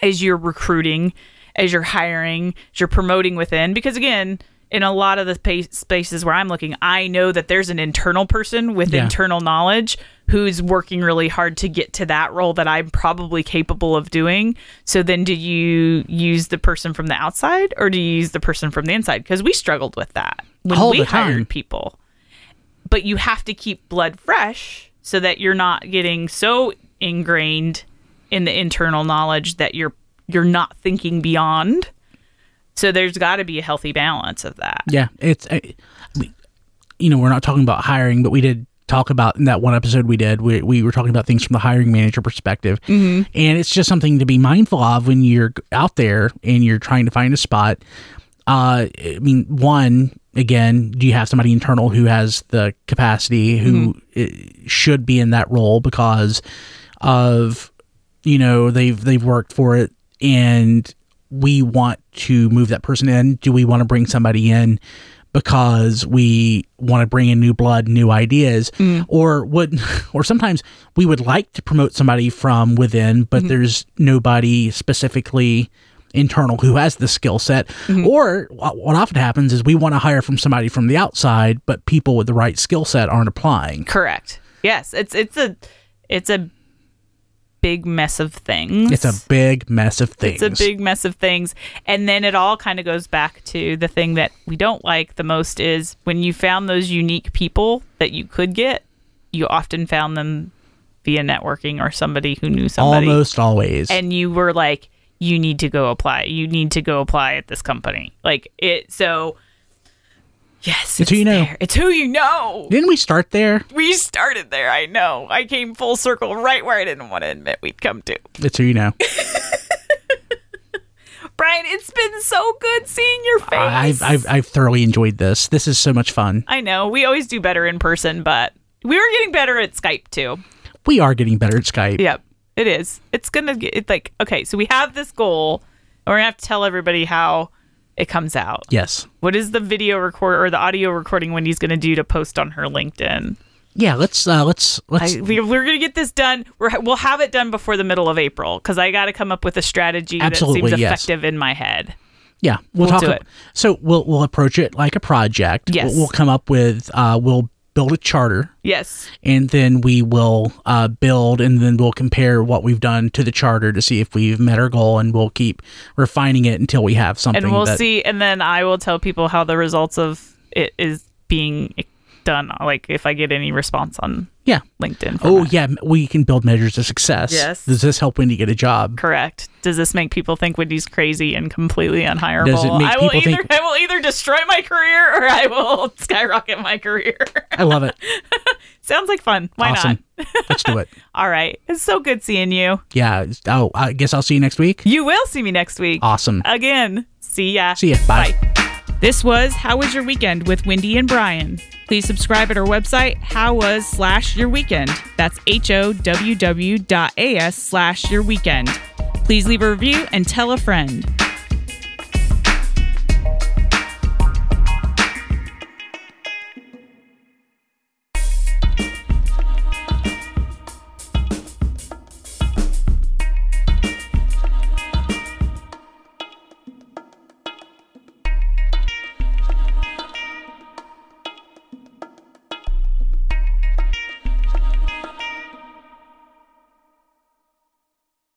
as you're recruiting as you're hiring as you're promoting within because again in a lot of the spaces where I'm looking, I know that there's an internal person with yeah. internal knowledge who's working really hard to get to that role that I'm probably capable of doing. So then do you use the person from the outside or do you use the person from the inside? Because we struggled with that when All we hired people. But you have to keep blood fresh so that you're not getting so ingrained in the internal knowledge that you're you're not thinking beyond so there's got to be a healthy balance of that. Yeah, it's I, you know we're not talking about hiring, but we did talk about in that one episode we did. We we were talking about things from the hiring manager perspective, mm-hmm. and it's just something to be mindful of when you're out there and you're trying to find a spot. Uh, I mean, one again, do you have somebody internal who has the capacity who mm-hmm. should be in that role because of you know they've they've worked for it and we want to move that person in? Do we want to bring somebody in because we want to bring in new blood, new ideas, mm. or would, or sometimes we would like to promote somebody from within, but mm-hmm. there's nobody specifically internal who has the skill set. Or what what often happens is we want to hire from somebody from the outside, but people with the right skill set aren't applying. Correct. Yes, it's it's a it's a big mess of things. It's a big mess of things. It's a big mess of things. And then it all kind of goes back to the thing that we don't like the most is when you found those unique people that you could get, you often found them via networking or somebody who knew somebody. almost always. And you were like, you need to go apply. You need to go apply at this company. Like it so Yes, It's who you know. there. It's who you know. Didn't we start there? We started there. I know. I came full circle right where I didn't want to admit we'd come to. It's who you know. Brian, it's been so good seeing your face. I've, I've I've thoroughly enjoyed this. This is so much fun. I know. We always do better in person, but we were getting better at Skype too. We are getting better at Skype. Yep. It is. It's gonna get it's like okay, so we have this goal and we're gonna have to tell everybody how it comes out. Yes. What is the video record or the audio recording Wendy's gonna do to post on her LinkedIn? Yeah. Let's uh let's let's I, we, we're gonna get this done. We're, we'll have it done before the middle of April because I got to come up with a strategy Absolutely, that seems yes. effective in my head. yeah we'll, We'll talk. do ab- it. So we'll we'll approach it like a project. Yes. We'll, we'll come up with uh we'll build a charter Yes. and then we will uh, build and then we'll compare what we've done to the charter to see if we've met our goal and we'll keep refining it until we have something and we'll that, see and then i will tell people how the results of it is being done like if i get any response on yeah. Linkedin oh it. yeah we can build measures of success. Yes. does this help wendy get a job? Correct. Does this make people think wendy's crazy and completely unhireable Does it make i will people either think- i will either destroy my career or i will skyrocket my career. I love it. Sounds like fun. Why awesome. not? Let's do it. All right. It's so good seeing you. Yeah. Oh i guess i'll see you next week? You will see me next week. Awesome. Again. See ya. See ya. Bye. This was How Was Your Weekend with Wendy and Brian. Please subscribe at our website, how was slash your weekend. That's H O W W dot A S slash your weekend. Please leave a review and tell a friend.